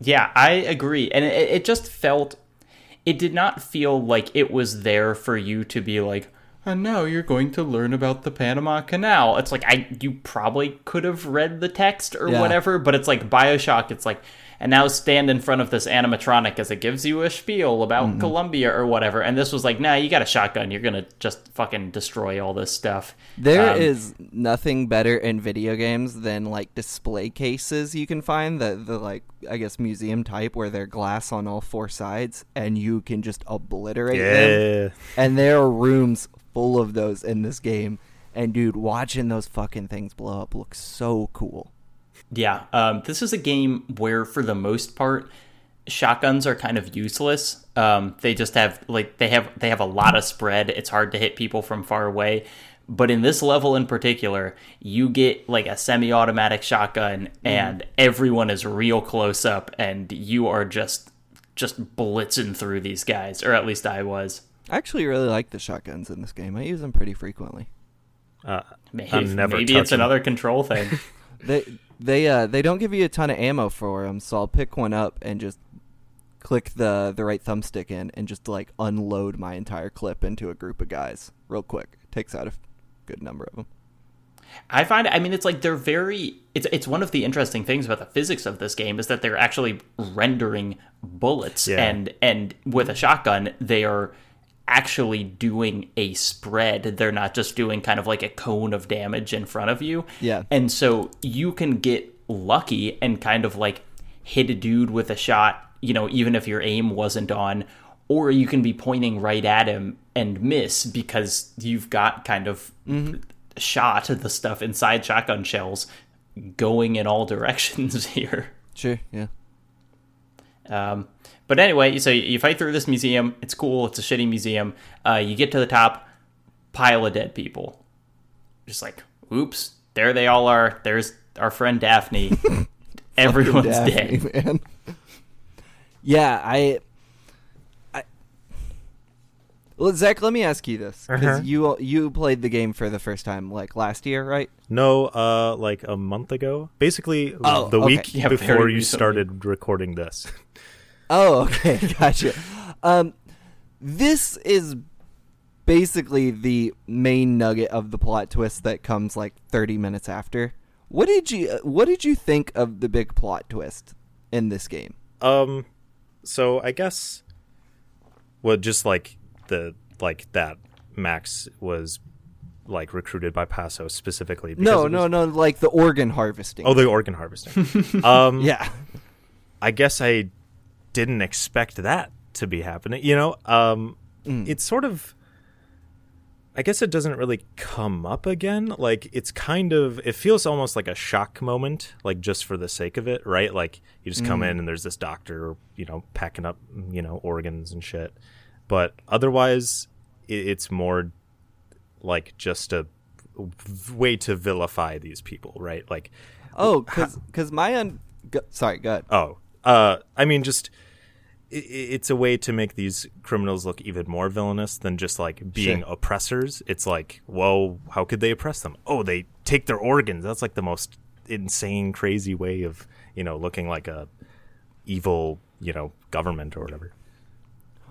Yeah, I agree, and it, it just felt it did not feel like it was there for you to be like, and now you're going to learn about the Panama Canal. It's like I you probably could have read the text or yeah. whatever, but it's like BioShock. It's like and now stand in front of this animatronic as it gives you a spiel about mm-hmm. Columbia or whatever. And this was like, nah, you got a shotgun. You're gonna just fucking destroy all this stuff. There um, is nothing better in video games than like display cases you can find the the like I guess museum type where they're glass on all four sides and you can just obliterate yeah. them. And there are rooms full of those in this game. And dude, watching those fucking things blow up looks so cool. Yeah, um, this is a game where, for the most part, shotguns are kind of useless. Um, they just have like they have they have a lot of spread. It's hard to hit people from far away. But in this level in particular, you get like a semi-automatic shotgun, mm. and everyone is real close up, and you are just just blitzing through these guys, or at least I was. I actually really like the shotguns in this game. I use them pretty frequently. Uh, maybe, maybe it's another control thing. they they uh they don't give you a ton of ammo for them, so I'll pick one up and just click the the right thumbstick in and just like unload my entire clip into a group of guys real quick. Takes out a good number of them. I find I mean it's like they're very it's it's one of the interesting things about the physics of this game is that they're actually rendering bullets yeah. and and with a shotgun they are actually doing a spread. They're not just doing kind of like a cone of damage in front of you. Yeah. And so you can get lucky and kind of like hit a dude with a shot, you know, even if your aim wasn't on, or you can be pointing right at him and miss because you've got kind of mm-hmm. shot the stuff inside shotgun shells going in all directions here. Sure, yeah. Um, but anyway, so you fight through this museum. It's cool. It's a shitty museum. Uh, you get to the top, pile of dead people. Just like, oops, there they all are. There's our friend Daphne. Everyone's Daphne, dead. Man. Yeah, I, I. Well, Zac, let me ask you this because uh-huh. you you played the game for the first time like last year, right? No, uh, like a month ago. Basically, oh, the okay. week yeah, before you started recording this. Oh, okay, gotcha. um, this is basically the main nugget of the plot twist that comes like 30 minutes after. What did you What did you think of the big plot twist in this game? Um, so I guess, well, just like the like that Max was like recruited by Passos specifically. No, was... no, no, like the organ harvesting. Oh, the organ harvesting. um, yeah. I guess I didn't expect that to be happening. You know, um, mm. it's sort of. I guess it doesn't really come up again. Like it's kind of it feels almost like a shock moment, like just for the sake of it, right? Like you just come mm. in and there's this doctor, you know, packing up, you know, organs and shit. But otherwise, it's more like just a way to vilify these people, right? Like, oh, because because my un- go- sorry, go ahead. Oh, uh, I mean, just it's a way to make these criminals look even more villainous than just like being sure. oppressors. It's like, whoa, how could they oppress them? Oh, they take their organs. That's like the most insane, crazy way of you know looking like a evil you know government or whatever.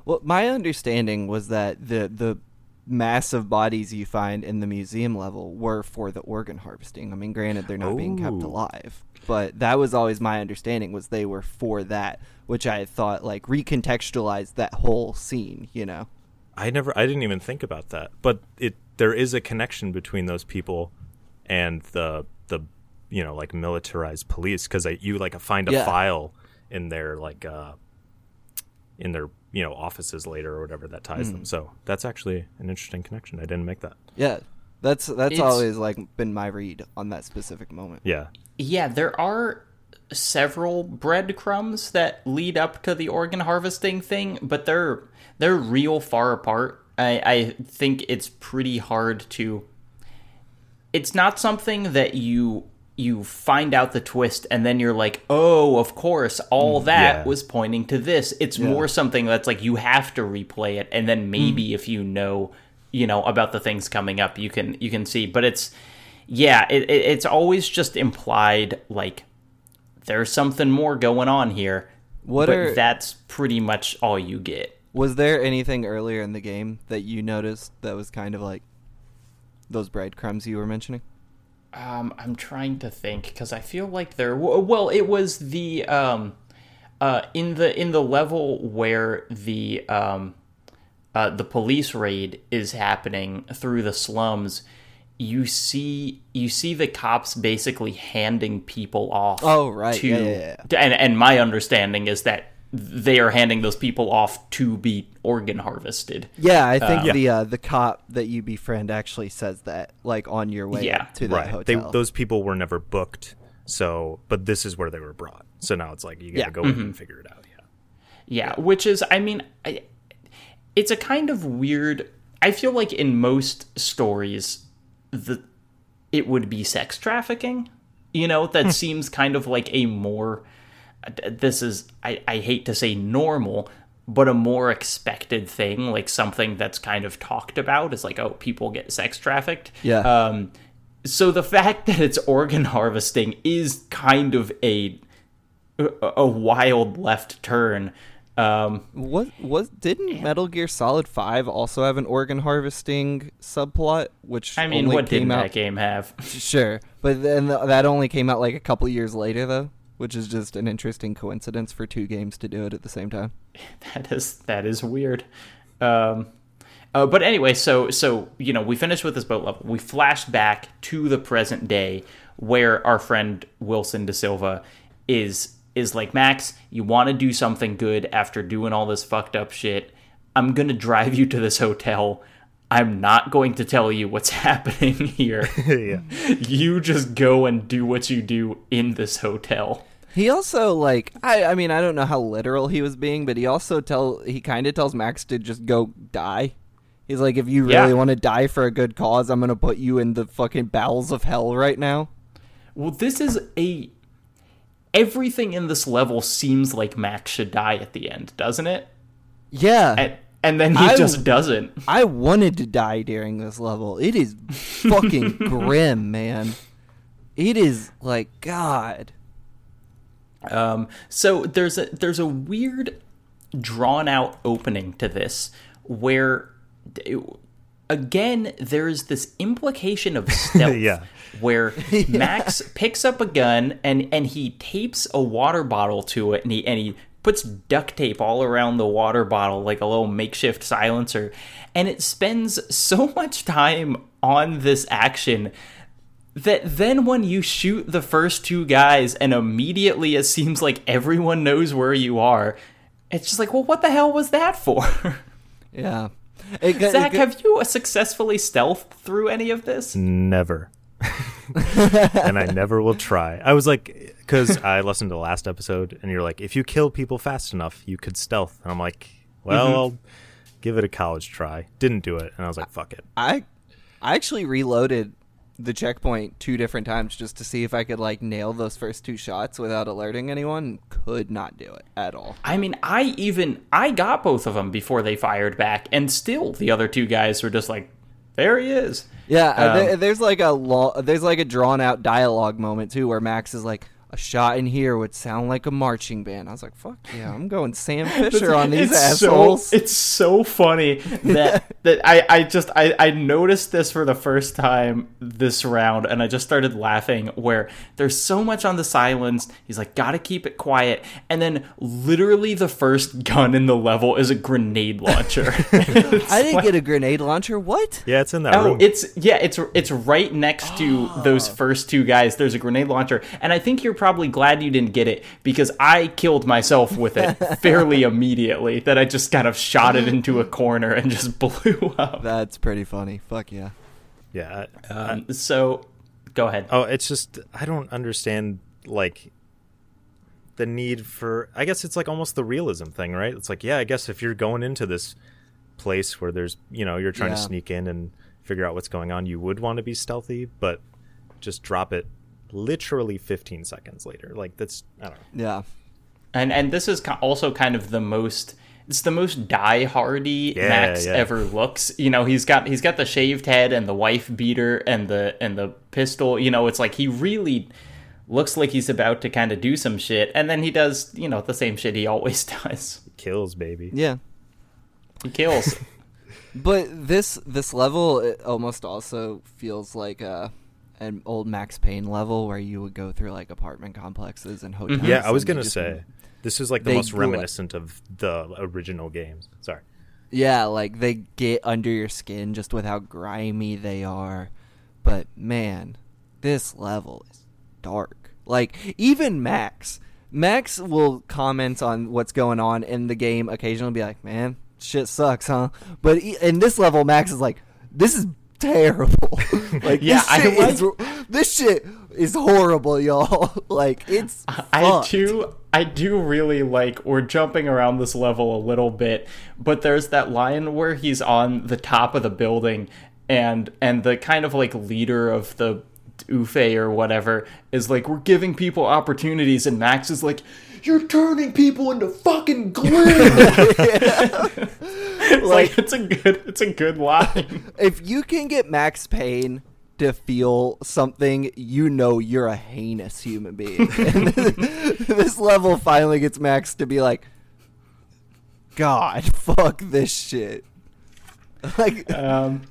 Well, my understanding was that the the massive bodies you find in the museum level were for the organ harvesting. I mean, granted, they're not Ooh. being kept alive, but that was always my understanding was they were for that, which I thought like recontextualized that whole scene. You know, I never, I didn't even think about that, but it there is a connection between those people and the the you know like militarized police because you like find a yeah. file in their like uh in their you know offices later or whatever that ties mm. them. So that's actually an interesting connection. I didn't make that. Yeah, that's that's it's, always like been my read on that specific moment. Yeah, yeah, there are several breadcrumbs that lead up to the organ harvesting thing, but they're they're real far apart. I, I think it's pretty hard to. It's not something that you you find out the twist and then you're like, oh, of course, all mm, that yeah. was pointing to this. It's yeah. more something that's like you have to replay it, and then maybe mm. if you know, you know about the things coming up, you can you can see. But it's yeah, it, it, it's always just implied like there's something more going on here. What but are, that's pretty much all you get. Was there anything earlier in the game that you noticed that was kind of like those breadcrumbs you were mentioning? Um, I'm trying to think because I feel like there. Well, it was the um, uh, in the in the level where the um, uh, the police raid is happening through the slums you see you see the cops basically handing people off. Oh right, to, yeah, yeah, yeah. and and my understanding is that they are handing those people off to be organ harvested. Yeah, I think uh, the uh, the cop that you befriend actually says that, like on your way yeah, to the right. hotel. They, those people were never booked, so but this is where they were brought. So now it's like you got to yeah. go mm-hmm. in and figure it out. Yeah, yeah, which is, I mean, I, it's a kind of weird. I feel like in most stories, the it would be sex trafficking. You know, that hmm. seems kind of like a more this is I, I hate to say normal, but a more expected thing, like something that's kind of talked about is like, oh, people get sex trafficked. Yeah. Um so the fact that it's organ harvesting is kind of a a wild left turn um, what was didn't Metal Gear Solid Five also have an organ harvesting subplot? Which I mean, what did that game have? sure, but then that only came out like a couple years later, though, which is just an interesting coincidence for two games to do it at the same time. That is that is weird. Um, Uh, but anyway, so so you know, we finished with this boat level. We flash back to the present day where our friend Wilson Da Silva is is like Max. You want to do something good after doing all this fucked up shit. I'm gonna drive you to this hotel. I'm not going to tell you what's happening here. yeah. You just go and do what you do in this hotel. He also like I I mean I don't know how literal he was being, but he also tell he kind of tells Max to just go die. He's like, if you really yeah. want to die for a good cause, I'm gonna put you in the fucking bowels of hell right now. Well, this is a everything in this level seems like Max should die at the end, doesn't it? Yeah. And, and then he I, just doesn't. I wanted to die during this level. It is fucking grim, man. It is like God. Um, so there's a there's a weird drawn out opening to this where again there's this implication of stealth yeah. where yeah. Max picks up a gun and and he tapes a water bottle to it and he and he puts duct tape all around the water bottle like a little makeshift silencer and it spends so much time on this action that then when you shoot the first two guys and immediately it seems like everyone knows where you are, it's just like, well, what the hell was that for? Yeah. It, Zac, it, have you successfully stealthed through any of this? Never. and I never will try. I was like, because I listened to the last episode, and you're like, if you kill people fast enough, you could stealth. And I'm like, well, mm-hmm. I'll give it a college try. Didn't do it, and I was like, fuck it. I, I actually reloaded the checkpoint two different times just to see if I could like nail those first two shots without alerting anyone. Could not do it at all. I mean, I even I got both of them before they fired back, and still the other two guys were just like, "There he is." Yeah, um, um, there's like a lo- there's like a drawn out dialogue moment too where Max is like, a shot in here would sound like a marching band. I was like, fuck yeah, I'm going Sam Fisher on these it's assholes. So, it's so funny that that I, I just I, I noticed this for the first time this round and I just started laughing where there's so much on the silence. He's like, gotta keep it quiet. And then literally the first gun in the level is a grenade launcher. I didn't like, get a grenade launcher. What? Yeah, it's in that oh, room. It's yeah, it's it's right next to oh. those first two guys. There's a grenade launcher. And I think you're probably glad you didn't get it because I killed myself with it fairly immediately. That I just kind of shot it into a corner and just blew up. That's pretty funny. Fuck yeah. Yeah. I, um, I, so, go ahead. Oh, it's just I don't understand like the need for. I guess it's like almost the realism thing, right? It's like yeah, I guess if you're going into this place where there's you know you're trying yeah. to sneak in and figure out what's going on, you would want to be stealthy, but just drop it literally 15 seconds later. Like that's I don't know. Yeah. And and this is also kind of the most it's the most die-hardy yeah, Max yeah. ever looks. You know, he's got he's got the shaved head and the wife beater and the and the pistol. You know, it's like he really looks like he's about to kind of do some shit, and then he does you know the same shit he always does. Kills, baby. Yeah, he kills. but this this level it almost also feels like uh an old Max Payne level where you would go through like apartment complexes and hotels. Mm-hmm. Yeah, I was gonna say this is like the most reminiscent of the original games. Sorry. Yeah, like they get under your skin just with how grimy they are. But man, this level is dark. Like even Max, Max will comment on what's going on in the game occasionally be like, "Man, shit sucks, huh?" But in this level Max is like, "This is terrible. like yeah, this shit, I like, is, this shit is horrible, y'all. like it's I fucked. do I do really like we're jumping around this level a little bit, but there's that line where he's on the top of the building and and the kind of like leader of the UFE or whatever is like we're giving people opportunities and Max is like you're turning people into fucking glue. it's like, like it's a good it's a good line. If you can get Max Payne to feel something, you know you're a heinous human being. and this level finally gets Max to be like, God, fuck this shit. Like, um,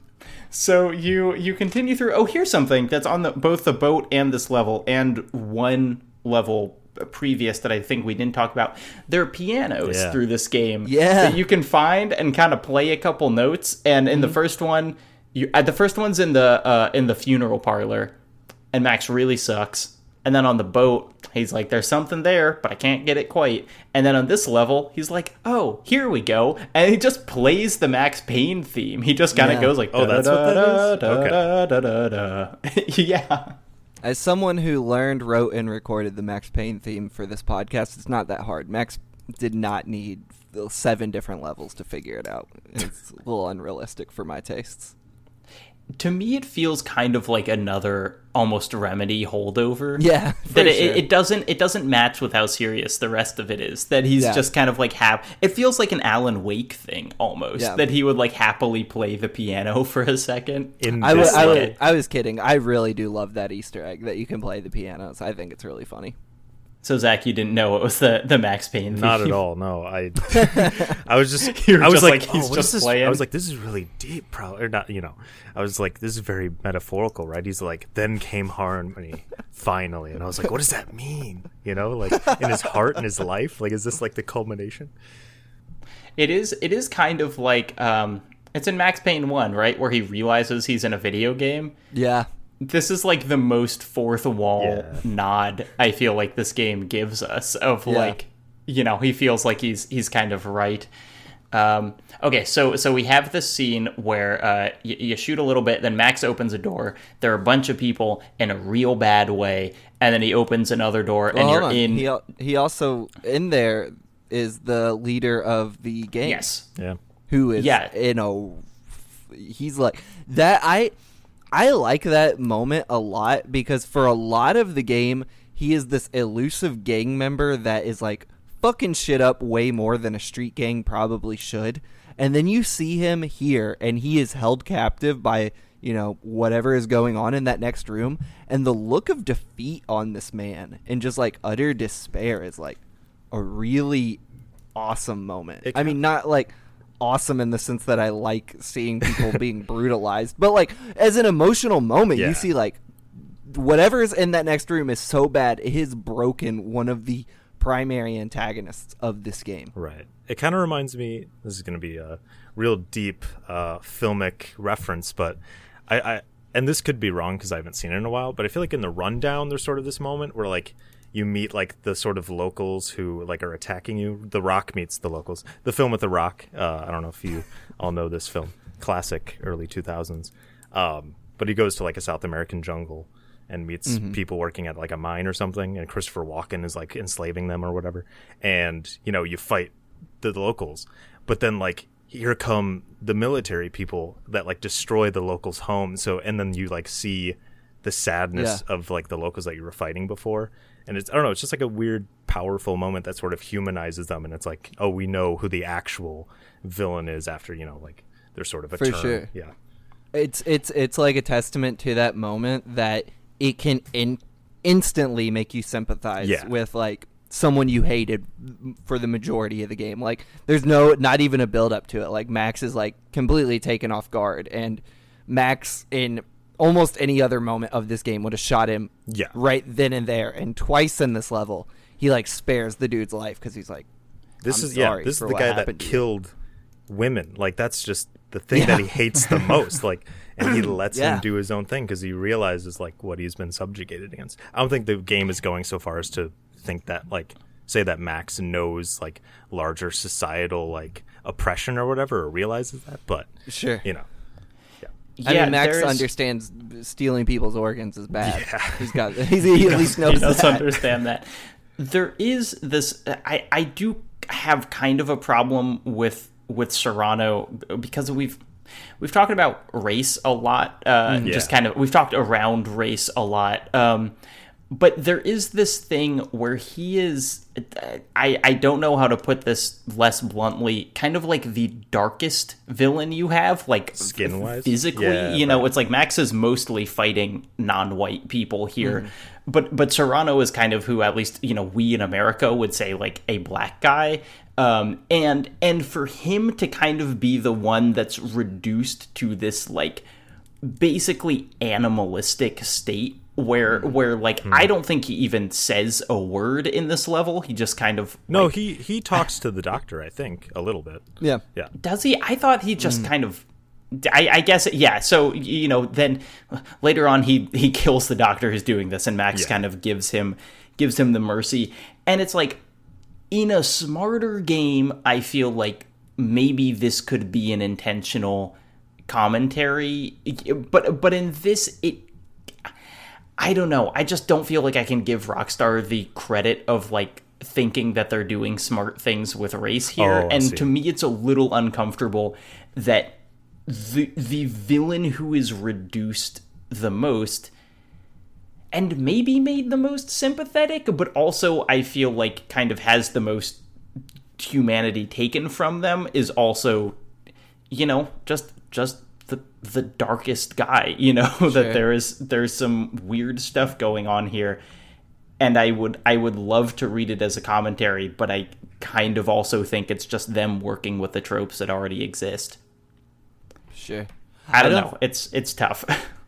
so you you continue through. Oh, here's something that's on the both the boat and this level, and one level previous that I think we didn't talk about. There are pianos Yeah. through this game Yeah. that you can find and kind of play a couple notes. And in the first one, you uh, the first one's in the uh, in the funeral parlor, and Max really sucks. And then on the boat, he's like, "There's something there, but I can't get it quite." And then on this level, he's like, "Oh, here we go!" And he just plays the Max Payne theme. He just kind of Yeah. goes like, Oh, that's what that is? Okay. yeah. As someone who learned, wrote, and recorded the Max Payne theme for this podcast, it's not that hard. Max did not need seven different levels to figure it out. It's a little unrealistic for my tastes. To me, it feels kind of like another almost Remedy holdover. Yeah, for that it, sure. it doesn't it doesn't match with how serious the rest of it is. That he's Yeah. just kind of like have it feels like an Alan Wake thing almost. Yeah. That he would like happily play the piano for a second. In I, w- this I, level. w- I was kidding. I really do love that Easter egg that you can play the pianos. I think it's really funny. So Zac, you didn't know it was the the Max Payne. Not at all. No, I. I was just. You I was just like, like, he's oh, what just this? playing. I was like, this is really deep, probably or not. You know, I was like, this is very metaphorical, right? He's like, then came harmony, finally, and I was like, what does that mean? You know, like in his heart and his life, like is this like the culmination? It is. It is kind of like um, it's in Max Payne one, right, where he realizes he's in a video game. Yeah. This is like the most fourth wall Yeah. nod I feel like this game gives us of Yeah. like you know he feels like he's he's kind of right. Um, okay, so so we have this scene where uh, y- you shoot a little bit, then Max opens a door. There are a bunch of people in a real bad way, and then he opens another door, and you're hold on. in. He, al- he also in there is the leader of the game. yes, Yeah, who is Yeah. in a he's like that i i like that moment a lot because for a lot of the game he is this elusive gang member that is like fucking shit up way more than a street gang probably should. And then you see him here and he is held captive by you know whatever is going on in that next room. And the look of defeat on this man and just like utter despair is like a really awesome moment. I mean not like awesome in the sense that I like seeing people being brutalized, but like as an emotional moment, Yeah. you see like whatever is in that next room is so bad it has broken one of the primary antagonists of this game. right. It kind of reminds me. This is going to be a real deep uh, filmic reference, but I, I and this could be wrong because I haven't seen it in a while. But I feel like in the rundown, there's sort of this moment where like you meet like the sort of locals who like are attacking you. The Rock meets the locals. The film with the Rock. Uh, I don't know if you all know this film, classic early 2000s. Um, but he goes to like a South American jungle and meets people working at like a mine or something, and Christopher Walken is like enslaving them or whatever. And you know, you fight the, the locals, but then like here come the military people that like destroy the locals' home. So and then you like see the sadness Yeah. of like the locals that you were fighting before. And it's I don't know, it's just like a weird, powerful moment that sort of humanizes them, and it's like, oh, we know who the actual villain is after you know, like they're sort of a For turn. sure. Yeah, It's it's it's like a testament to that moment that it can in- instantly make you sympathize Yeah. with like someone you hated for the majority of the game. Like there's no not even a build up to it. Like Max is like completely taken off guard and Max in almost any other moment of this game would have shot him Yeah. right then and there and twice in this level he like spares the dude's life cuz he's like this I'm is yeah, this is the guy that happened to you. killed women. Like that's just the thing Yeah. that he hates the most. Like, and he lets Yeah. him do his own thing because he realizes like what he's been subjugated against. I don't think the game is going so far as to think that like say that Max knows like larger societal like oppression or whatever or realizes that, but sure you know, I Yeah, mean, Max understands stealing people's organs is bad. Yeah. He's got. He's, he at least knows he does that. understand that. There is this. I I do have kind of a problem with with Serrano because we've we've talked about race a lot. Uh, Just kind of we've talked around race a lot. Um, but there is this thing where he is I, I don't know how to put this less bluntly kind of like the darkest villain you have like Skin-wise? physically Yeah, you know right. it's like max is mostly fighting non-white people here Mm-hmm. but but serrano is kind of who at least you know we in america would say like a black guy um and and for him to kind of be the one that's reduced to this like basically animalistic state where where like mm. I don't think he even says a word in this level. He just kind of No, like, he he talks to the doctor, I think, a little bit. Yeah. Yeah. Does he? I thought he just mm. kind of I, I, guess yeah. So you know, then later on, he he kills the doctor who's doing this, and Max yeah. kind of gives him gives him the mercy, and it's like in a smarter game, I feel like maybe this could be an intentional commentary, but but in this, it I don't know. I just don't feel like I can give Rockstar the credit of like thinking that they're doing smart things with race here, oh, and to me, it's a little uncomfortable that the the villain who is reduced the most and maybe made the most sympathetic but also i feel like kind of has the most humanity taken from them is also you know just just the darkest guy you know sure. that there is there's some weird stuff going on here and i would i would love to read it as a commentary but i kind of also think it's just them working with the tropes that already exist Sure. I don't, I don't know. It's it's tough.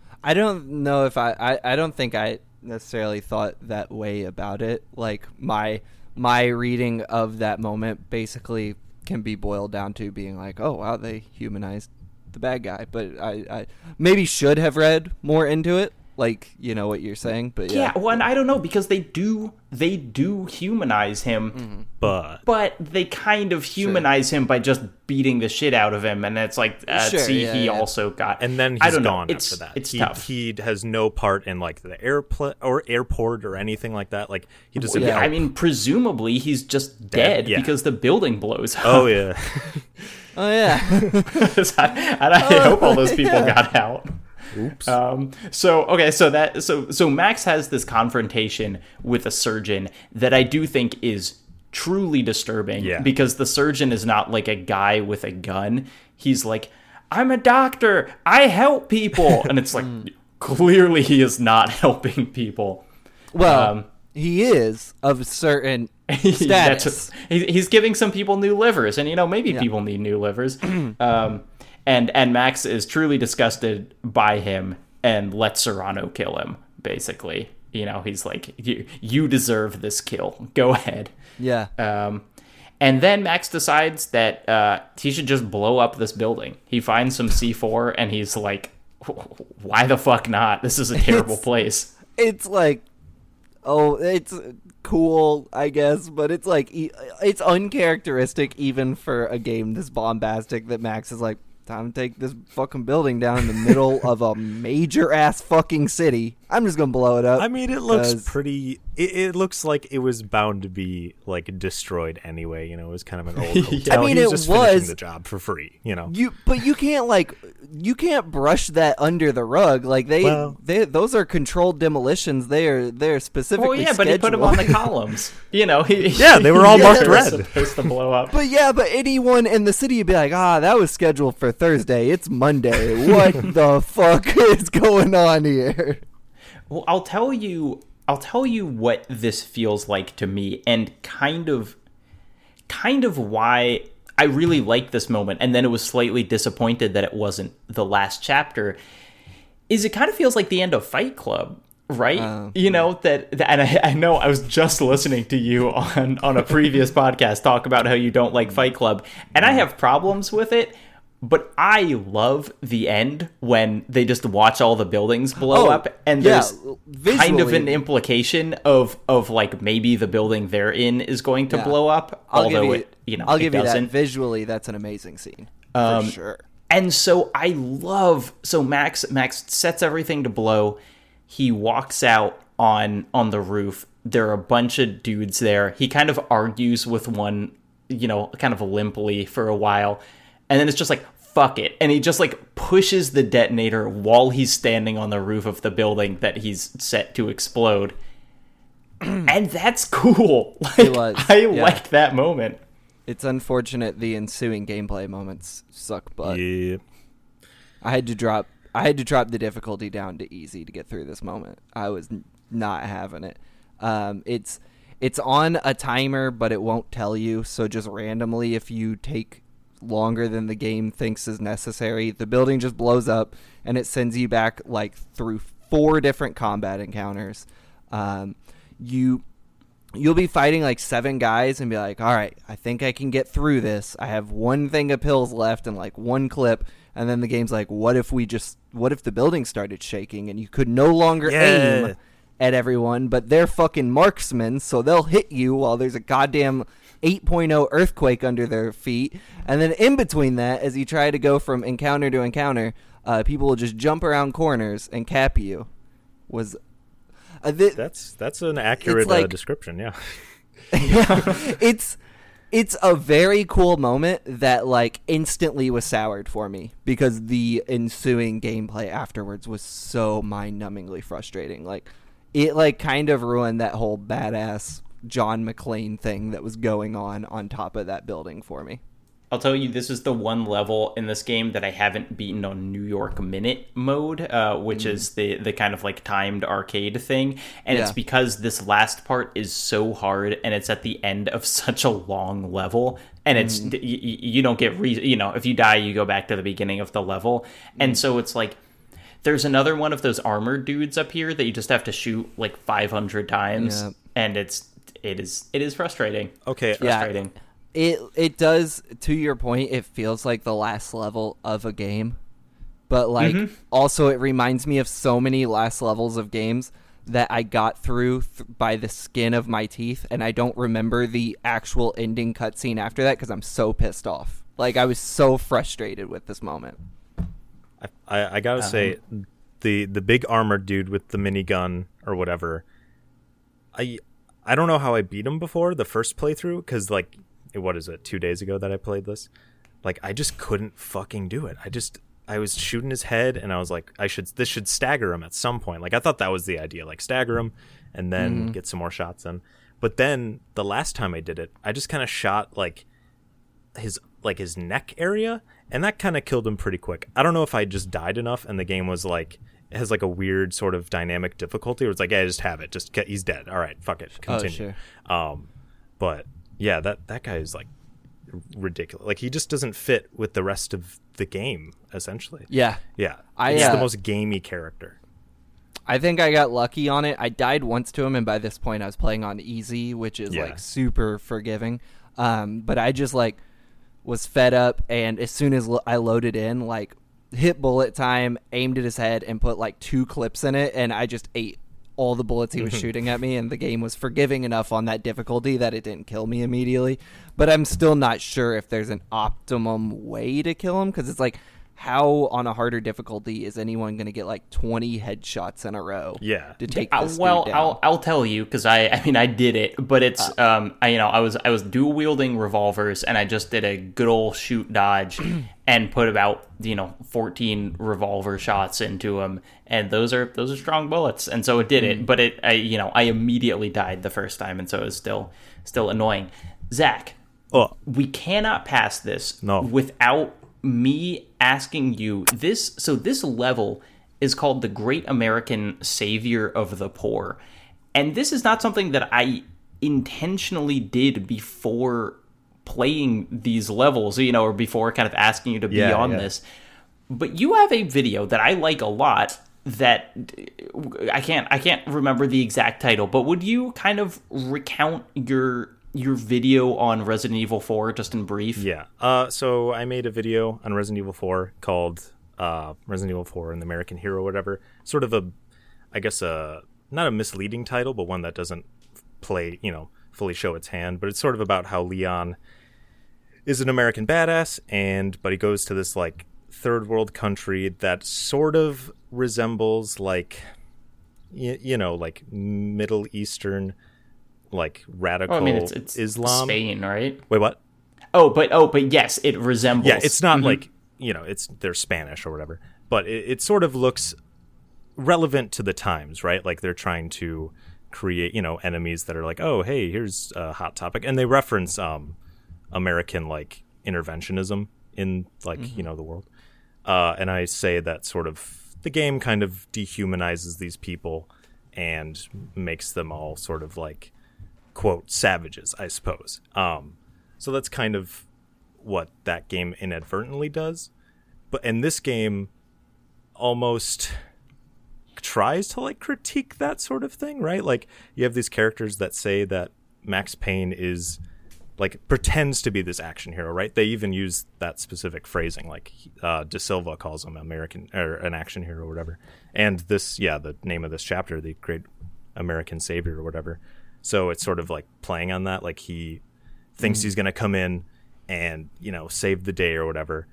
I don't know if I, I I don't think I necessarily thought that way about it. Like my my reading of that moment basically can be boiled down to being like, oh wow, they humanized the bad guy. But I, I maybe should have read more into it like you know what you're saying but yeah, yeah well and i don't know because they do they do humanize him mm-hmm. but but they kind of humanize sure. him by just beating the shit out of him and it's like uh, sure, see yeah, he yeah. also got and then he's I don't gone know. It's, after that it's he, tough he has no part in like the airport or airport or anything like that like he just yeah i mean presumably he's just dead, dead because the building blows up oh yeah oh yeah I, I, I oh, hope all those people got out Oops. Um, so okay, so that so so Max has this confrontation with a surgeon that I do think is truly disturbing yeah. because the surgeon is not like a guy with a gun. He's like, I'm a doctor. I help people, and it's like clearly he is not helping people. Well, um, he is of certain status. he's giving some people new livers, and you know maybe yeah. people need new livers. um, and and Max is truly disgusted by him and lets Serrano kill him. Basically, you know, he's like, "You you deserve this kill. Go ahead." Yeah. Um, and then Max decides that uh, he should just blow up this building. He finds some C4 and he's like, "Why the fuck not? This is a terrible it's, place." It's like, oh, it's cool, I guess, but it's like it's uncharacteristic even for a game this bombastic that Max is like, time to take this fucking building down in the middle of a major ass fucking city. I'm just gonna blow it up. I mean, it looks pretty. It, it, looks like it was bound to be like destroyed anyway. You know, it was kind of an old. Hotel. I mean, it was, was the job for free. You know, you but you can't like you can't brush that under the rug. Like they, well, they those are controlled demolitions. They are they're specifically. Well, yeah, but he put them on the columns. You know, he, yeah, they were all marked red. Supposed to blow up. But yeah, but anyone in the city would be like, ah, that was scheduled for Thursday. It's Monday. What the fuck is going on here? Well, I'll tell you I'll tell you what this feels like to me and kind of kind of why I really liked this moment and then it was slightly disappointed that it wasn't the last chapter is it kind of feels like the end of Fight Club right? Uh, you know that, that and I, I, know i was just listening to you on on a previous podcast talk about how you don't like fight club and i have problems with it but I love the end when they just watch all the buildings blow oh, up, and there's yeah, kind of an implication of of like maybe the building they're in is going to yeah. blow up. I'll although you, it, you know, I'll give doesn't. you that. Visually, that's an amazing scene um, for sure. And so I love so Max Max sets everything to blow. He walks out on on the roof. There are a bunch of dudes there. He kind of argues with one, you know, kind of limply for a while and then it's just like fuck it. And he just like pushes the detonator while he's standing on the roof of the building that he's set to explode. And that's cool. Like, was, i yeah. like that moment. It's unfortunate the ensuing gameplay moments suck but yeah. i had to drop i had to drop the difficulty down to easy to get through this moment. I was not having it. Um, it's it's on a timer but it won't tell you. So just randomly if you take longer than the game thinks is necessary. The building just blows up and it sends you back like through four different combat encounters. Um, you you'll be fighting like seven guys and be like, all right, I think I can get through this. I have one thing of pills left and like one clip. And then the game's like, what if we just, what if the building started shaking and you could no longer yeah. aim at everyone, but they're fucking marksmen, so they'll hit you while there's a goddamn 8.0 earthquake under their feet. And then in between that, as you try to go from encounter to encounter, uh, people will just jump around corners and cap you. Was uh, th- that's that's an accurate uh, like, uh, description. Yeah, yeah, it's it's a very cool moment that like instantly was soured for me because the ensuing gameplay afterwards was so mind-numbingly frustrating. Like it like kind of ruined that whole badass John McClane thing that was going on on top of that building for me. I'll tell you, this is the one level in this game that I haven't beaten on New York Minute mode, uh, which mm. is the the kind of like timed arcade thing, and yeah. it's because this last part is so hard, and it's at the end of such a long level, and it's mm. you, you, don't get re- you know if you die, you go back to the beginning of the level, and mm. so it's like there's another one of those armored dudes up here that you just have to shoot like 500 times, yeah. and it's it is it is frustrating. Okay, it's frustrating. Yeah it it does to your point it feels like the last level of a game but like mm-hmm. also it reminds me of so many last levels of games that I got through th- by the skin of my teeth and I don't remember the actual ending cutscene after that cuz I'm so pissed off like I was so frustrated with this moment I I, I got to um, say the the big armored dude with the minigun or whatever I I don't know how I beat him before the first playthrough cuz like what is it two days ago that I played this. Like I just couldn't fucking do it. I just I was shooting his head and I was like I should this should stagger him at some point. Like I thought that was the idea, like stagger him and then mm-hmm. get some more shots in. But then the last time I did it, I just kind of shot like his like his neck area and that kind of killed him pretty quick. I don't know if I just died enough and the game was like has like a weird sort of dynamic difficulty where it's like, yeah, just have it. Just he's dead. All right, fuck it. Oh, Continue. Oh, sure. Um, but yeah, that that guy is like ridiculous. Like he just doesn't fit with the rest of the game. Essentially, yeah, yeah. I, he's uh, the most gamey character. I think I got lucky on it. I died once to him, and by this point, I was playing on easy, which is yeah. like super forgiving. Um, but I just like was fed up, and as soon as I loaded in, like hit bullet time, aimed at his head, and put like two clips in it, and I just ate all the bullets he was mm-hmm. shooting at me, and the game was forgiving enough on that difficulty that it didn't kill me immediately. But I'm still not sure if there's an optimum way to kill him because it's like how on a harder difficulty is anyone going to get like 20 headshots in a row yeah to take uh, well I'll, I'll tell you because I, I mean i did it but it's uh, um I, you know i was i was dual wielding revolvers and i just did a good old shoot dodge and put about you know 14 revolver shots into them and those are those are strong bullets and so it did it mm. but it i you know i immediately died the first time and so it was still still annoying zac oh. we cannot pass this no. without me asking you this. So this level is called the Great American Savior of the Poor, and this is not something that I intentionally did before playing these levels, you know, or before kind of asking you to be yeah, on yeah. this. But you have a video that I like a lot that I can't I can't remember the exact title, but would you kind of recount your your video on Resident Evil 4 just in brief? Yeah. Uh, so I made a video on Resident Evil 4 called uh, Resident Evil 4 and the American Hero, whatever. Sort of a, I guess a not a misleading title, but one that doesn't play, you know, fully show its hand. But it's sort of about how Leon is an American badass, and but he goes to this like third world country that sort of resembles like, you, you know, like Middle Eastern like radical well, I mean, it's, it's Islam. Spain, right? Wait, what? Oh, but oh, but yes, it resembles. Yeah, it's not mm-hmm. like you know, it's they're Spanish or whatever, but it, it sort of looks relevant to the times, right? Like they're trying to create, you know, enemies that are like, oh, hey, here's a hot topic, and they reference um, American like interventionism in like mm-hmm. you know the world, uh, and I say that sort of the game kind of dehumanizes these people and makes them all sort of like quote savages, I suppose. Um, so that's kind of what that game inadvertently does. But in this game, almost tries to like critique that sort of thing, right? Like you have these characters that say that Max Payne is like pretends to be this action hero, right? They even use that specific phrasing, like uh, Da Silva calls him American or an action hero or whatever. And this, yeah, the name of this chapter, the Great American Savior or whatever. So it's sort of like playing on that, like he thinks mm. he's going to come in and you know save the day or whatever,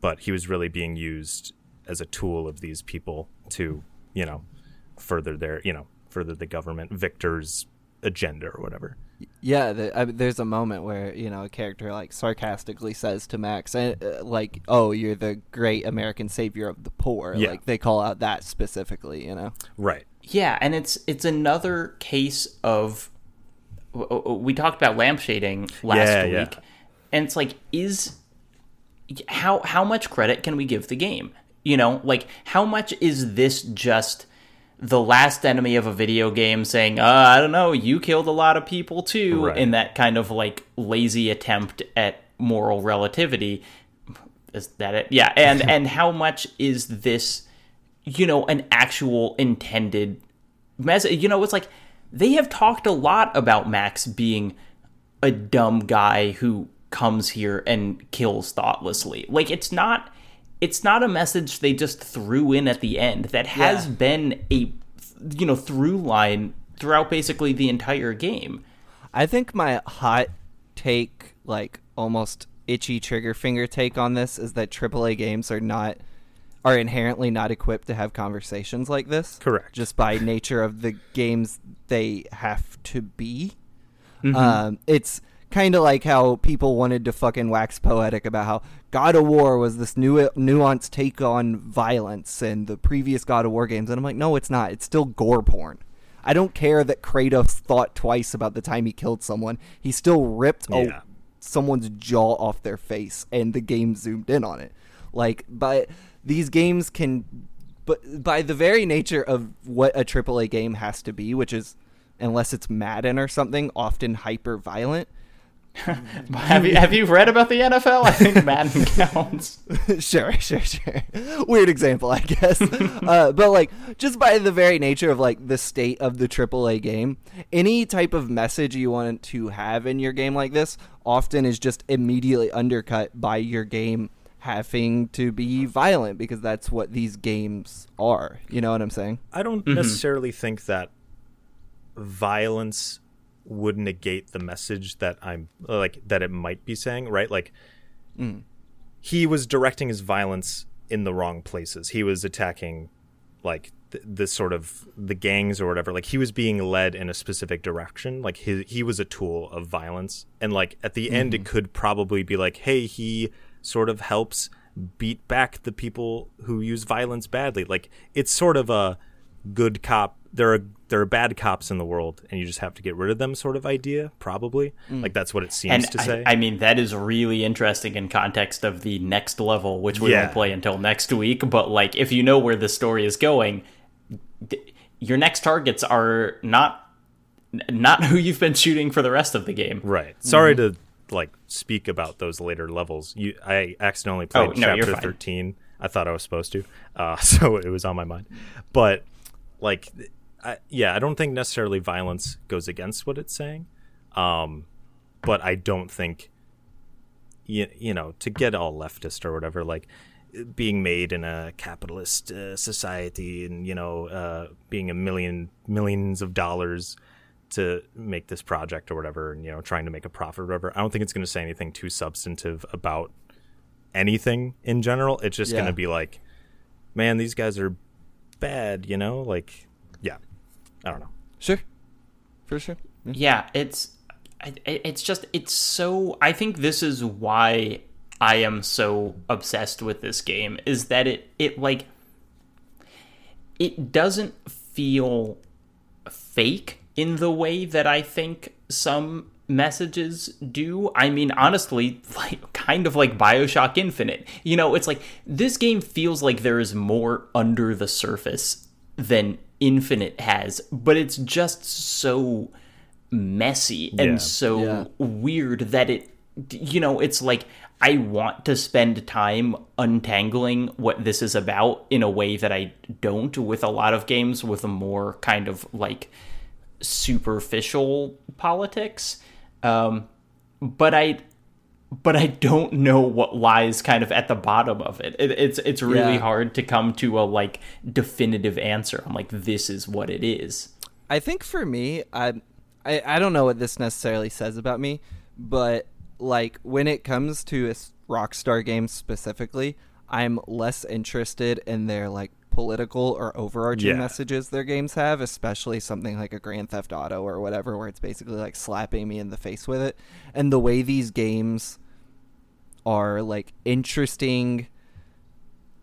but he was really being used as a tool of these people to you know further their you know further the government Victor's agenda or whatever. Yeah, the, I, there's a moment where you know a character like sarcastically says to Max, uh, like, "Oh, you're the great American savior of the poor." Yeah. Like they call out that specifically, you know. Right. Yeah, and it's it's another case of we talked about lamp shading last yeah, week, yeah. and it's like, is how how much credit can we give the game? You know, like how much is this just the last enemy of a video game saying, uh, I don't know, you killed a lot of people too, right. in that kind of like lazy attempt at moral relativity. Is that it? Yeah, and and how much is this, you know, an actual intended message? You know, it's like they have talked a lot about Max being a dumb guy who comes here and kills thoughtlessly. Like it's not it's not a message they just threw in at the end. That has yeah. been a you know through line throughout basically the entire game. I think my hot take, like almost itchy trigger finger take on this, is that AAA games are not are inherently not equipped to have conversations like this. Correct. Just by nature of the games they have to be. Mm-hmm. Um, it's kind of like how people wanted to fucking wax poetic about how God of War was this new nuanced take on violence and the previous God of War games, and I'm like, no, it's not. It's still gore porn. I don't care that Kratos thought twice about the time he killed someone. He still ripped yeah. a, someone's jaw off their face, and the game zoomed in on it. Like, but these games can, but by the very nature of what a AAA game has to be, which is unless it's Madden or something, often hyper violent have you have you read about the NFL? I think Madden counts. sure, sure, sure. Weird example, I guess. uh, but like, just by the very nature of like the state of the AAA game, any type of message you want to have in your game like this often is just immediately undercut by your game having to be violent because that's what these games are. You know what I'm saying? I don't mm-hmm. necessarily think that violence would negate the message that I'm like that it might be saying, right? Like mm. he was directing his violence in the wrong places. He was attacking like th- this sort of the gangs or whatever. Like he was being led in a specific direction. Like he he was a tool of violence. And like at the mm. end it mm-hmm. could probably be like, "Hey, he sort of helps beat back the people who use violence badly." Like it's sort of a good cop there are there are bad cops in the world and you just have to get rid of them sort of idea probably. Mm. like that's what it seems and to say. I, mean that is really interesting in context of the next level which we yeah. won't play until next week. But like if you know where the story is going th- your next targets are not not who you've been shooting for the rest of the game. Right. Sorry mm-hmm. to like speak about those later levels. You i accidentally played oh, no, chapter 13 i thought i was supposed to. Uh, so it was on my mind. But like I, yeah, I don't think necessarily violence goes against what it's saying, um, but I don't think you, you know to get all leftist or whatever like being made in a capitalist uh, society and you know uh, being a million millions of dollars to make this project or whatever and you know trying to make a profit or whatever i don't think it's going to say anything too substantive about anything in general it's just yeah. going to be like man these guys are bad you know like yeah I don't know. Sure, for sure. Yeah, yeah it's it's just it's so. I think this is why I am so obsessed with this game. Is that it? It like it doesn't feel fake in the way that I think some messages do. I mean, honestly, like kind of like BioShock Infinite. You know, it's like this game feels like there is more under the surface than Infinite has, but it's just so messy and yeah. so yeah. weird that it you know, it's like I want to spend time untangling what this is about in a way that I don't with a lot of games with a more kind of like superficial politics. Um, but I but I don't know what lies kind of at the bottom of it. it it's it's really yeah. hard to come to a like definitive answer. I'm like, this is what it is. I think for me, I, I I don't know what this necessarily says about me, but like when it comes to a Rockstar games specifically, I'm less interested in their like political or overarching yeah. messages their games have, especially something like a Grand Theft Auto or whatever, where it's basically like slapping me in the face with it. And the way these games are like interesting,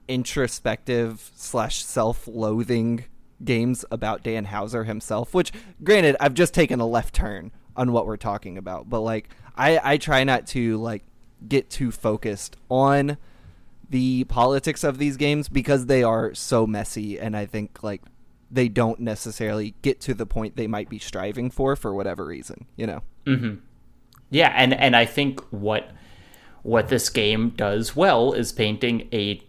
introspective slash self-loathing games about Dan Houser himself. Which, granted, I've just taken a left turn on what we're talking about, but like I I try not to like get too focused on the politics of these games because they are so messy and I think like they don't necessarily get to the point they might be striving for for whatever reason, you know. hmm Yeah, and and I think what what this game does well is painting a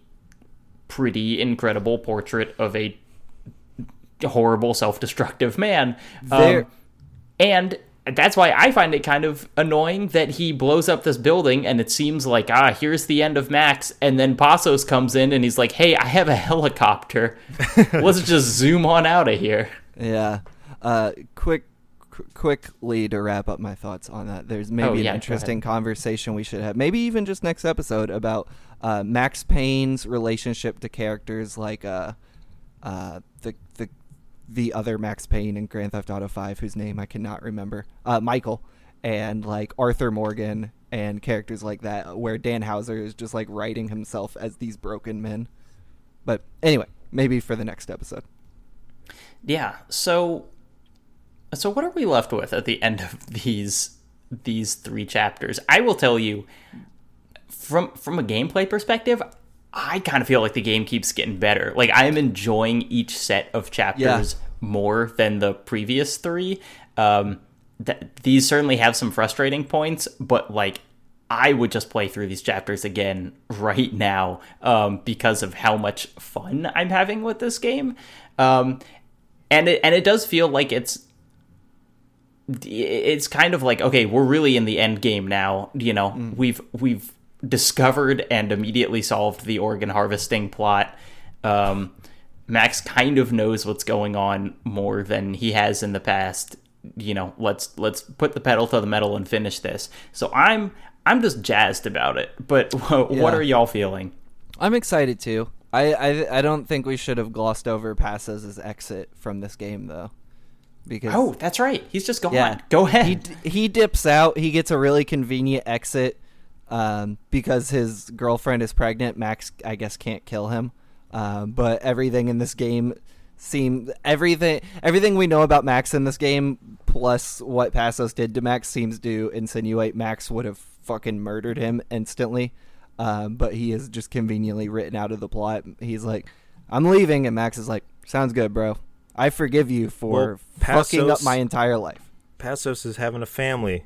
pretty incredible portrait of a horrible self-destructive man. Um, and that's why I find it kind of annoying that he blows up this building and it seems like, ah, here's the end of Max. And then Passos comes in and he's like, hey, I have a helicopter. Let's just zoom on out of here. Yeah. Uh, quick, qu- quickly to wrap up my thoughts on that, there's maybe oh, yeah, an interesting conversation we should have, maybe even just next episode about uh, Max Payne's relationship to characters like uh, uh, the the the other Max Payne in Grand Theft Auto 5, whose name I cannot remember, uh, Michael, and like Arthur Morgan and characters like that, where Dan Houser is just like writing himself as these broken men. But anyway, maybe for the next episode. Yeah. So, so what are we left with at the end of these these three chapters? I will tell you, from from a gameplay perspective, I kind of feel like the game keeps getting better. Like I am enjoying each set of chapters yeah. more than the previous three. Um, th- these certainly have some frustrating points, but like I would just play through these chapters again right now um, because of how much fun I'm having with this game. Um, and it and it does feel like it's it's kind of like okay, we're really in the end game now. You know, mm. we've we've discovered and immediately solved the organ harvesting plot. Um, Max kind of knows what's going on more than he has in the past. You know, let's let's put the pedal to the metal and finish this. So I'm I'm just jazzed about it. But what yeah. are y'all feeling? I'm excited too. I, I I don't think we should have glossed over Passos' exit from this game though. Because oh, that's right. He's just gone. Yeah, Go ahead. He he dips out. He gets a really convenient exit um, because his girlfriend is pregnant. Max, I guess, can't kill him. Uh, but everything in this game seem everything everything we know about Max in this game, plus what Passos did to Max, seems to insinuate Max would have fucking murdered him instantly. Um, but he is just conveniently written out of the plot. He's like, "I'm leaving," and Max is like, "Sounds good, bro. I forgive you for well, Passos, fucking up my entire life." Passos is having a family.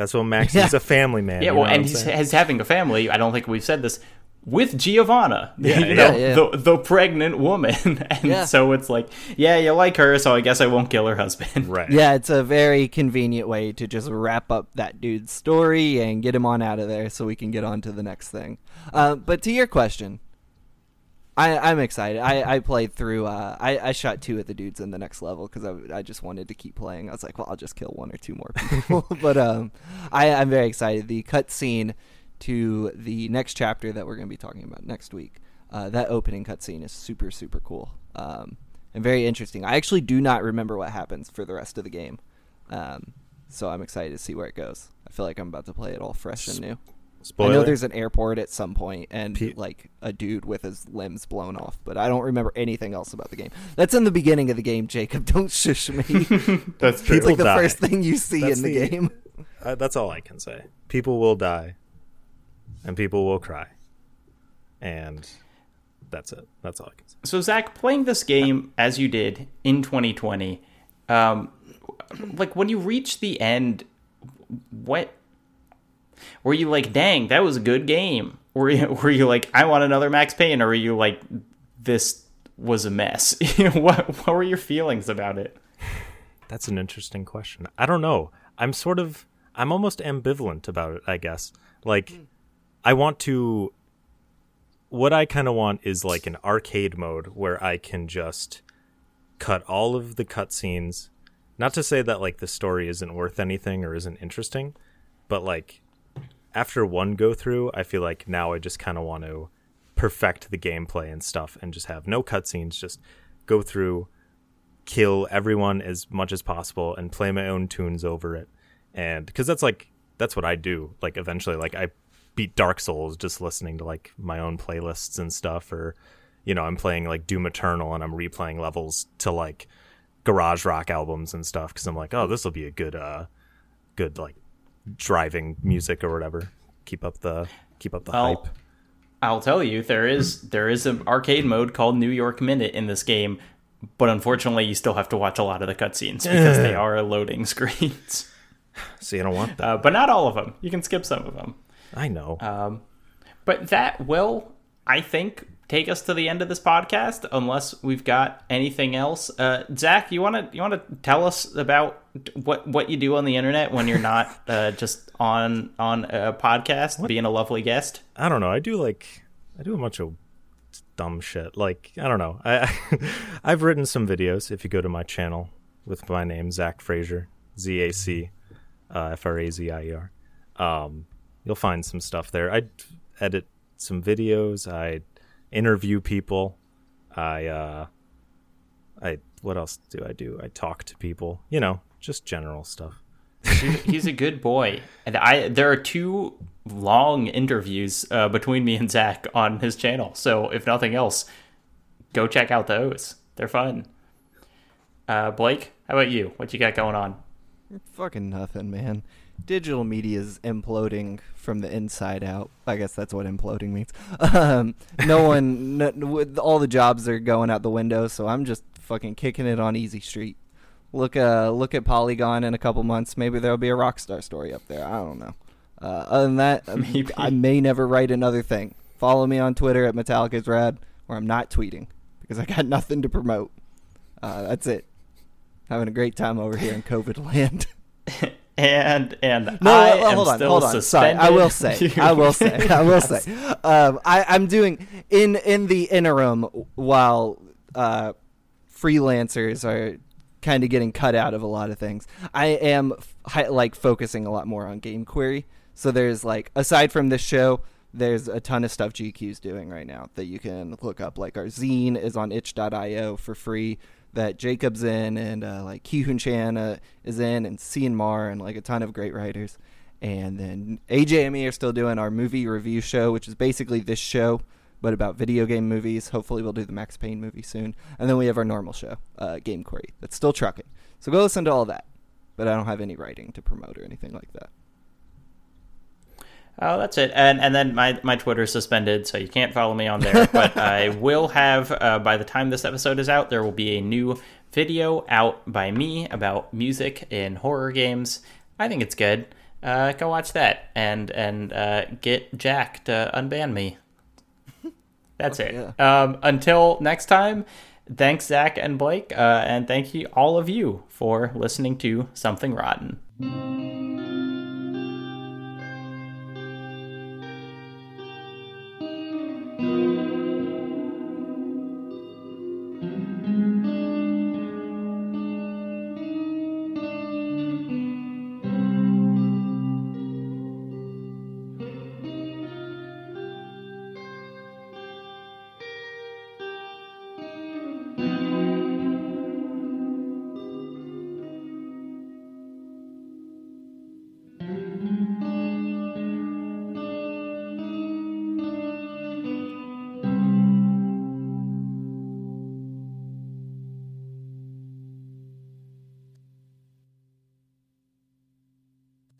That's what Max yeah. is a family man. Yeah, well, and he's, he's, having a family. I don't think we've said this with Giovanna, yeah, you know, yeah, the the pregnant woman, and yeah. so it's like, yeah, you like her, so I guess I won't kill her husband. Right. Yeah, it's a very convenient way to just wrap up that dude's story and get him on out of there, so we can get on to the next thing. Uh, but to your question, I, am excited. I, I played through. Uh, I, I shot two of the dudes in the next level because I, I just wanted to keep playing. I was like, well, I'll just kill one or two more people. but um, I, I'm very excited. The cutscene to the next chapter that we're going to be talking about next week. Uh, that opening cutscene is super super cool um, and very interesting. I actually do not remember what happens for the rest of the game, um, so I'm excited to see where it goes. I feel like I'm about to play it all fresh and new. Spoiler. I know there's an airport at some point and Pe- like a dude with his limbs blown off, but I don't remember anything else about the game. That's in the beginning of the game, Jacob. Don't shush me. that's true. It's like the die. first thing you see that's in the, the game. Uh, that's all I can say. People will die, and people will cry, and that's it. That's all I can say. So Zac, playing this game as you did in 2020, um, like when you reach the end, what were you like, dang, that was a good game? Were you were you like, I want another Max Payne, or were you like, this was a mess? what what were your feelings about it? That's an interesting question. I don't know. I'm sort of I'm almost ambivalent about it, I guess. Like I want to what I kind of want is like an arcade mode where I can just cut all of the cutscenes. Not to say that like the story isn't worth anything or isn't interesting, but like after one go through, I feel like now I just kind of want to perfect the gameplay and stuff and just have no cutscenes, just go through, kill everyone as much as possible and play my own tunes over it. And because that's like, that's what I do. Like, eventually, like, I beat Dark Souls just listening to like my own playlists and stuff, or, you know, I'm playing like Doom Eternal and I'm replaying levels to like garage rock albums and stuff because I'm like, oh, this will be a good, uh, good like driving music or whatever. Keep up the keep up the I'll, hype. I'll tell you, there is there is an arcade mode called New York Minute in this game, but unfortunately, you still have to watch a lot of the cutscenes because they are loading screens. So you don't want that, uh, but not all of them. You can skip some of them. I know. Um, but that will, I think, take us to the end of this podcast unless we've got anything else. Uh, Zac, you want to you want to tell us about what what you do on the internet when you're not uh, just on on a podcast what? being a lovely guest? I don't know. I do like I do a bunch of dumb shit. Like I don't know. I I've written some videos. If you go to my channel with my name Zac Frazier, Z A C uh, F R A Z I E R, um, you'll find some stuff there. I edit some videos. I interview people. I uh I what else do I do? I talk to people, you know, just general stuff. he's a good boy, and I there are two long interviews uh, between me and Zac on his channel. So if nothing else, go check out those. They're fun. Uh, Blake, how about you? What you got going on? Fucking nothing, man digital media is imploding from the inside out. I guess that's what imploding means. Um, no one, no, all the jobs are going out the window, so I'm just fucking kicking it on Easy Street. Look, uh, look at Polygon in a couple months. Maybe there'll be a Rockstar story up there. I don't know. Uh, other than that, Maybe. I may never write another thing. Follow me on Twitter at Metallica's Rad, where I'm not tweeting because I got nothing to promote. Uh, that's it. Having a great time over here in COVID land. and and no, I well, hold on, hold on. Sorry, I will say, I will say, I will say, um, I, I'm doing in in the interim while uh, freelancers are kind of getting cut out of a lot of things. I am like focusing a lot more on game query. So there's like aside from this show, there's a ton of stuff GQ's doing right now that you can look up. Like our zine is on itch.io for free that Jacob's in and uh, like Ki-Hoon Chan uh, is in and Cian Mar and like a ton of great writers. And then AJ and me are still doing our movie review show, which is basically this show, but about video game movies. Hopefully, we'll do the Max Payne movie soon. And then we have our normal show, uh, Game Query, that's still trucking. So go listen to all that. But I don't have any writing to promote or anything like that. Oh, that's it. And and then my my Twitter is suspended, so you can't follow me on there. but I will have uh, by the time this episode is out, there will be a new video out by me about music in horror games. I think it's good. Uh, go watch that and and uh, get Jack to unban me. That's it. Yeah. Um, until next time, thanks Zac and Blake, uh, and thank you all of you for listening to Something Rotten.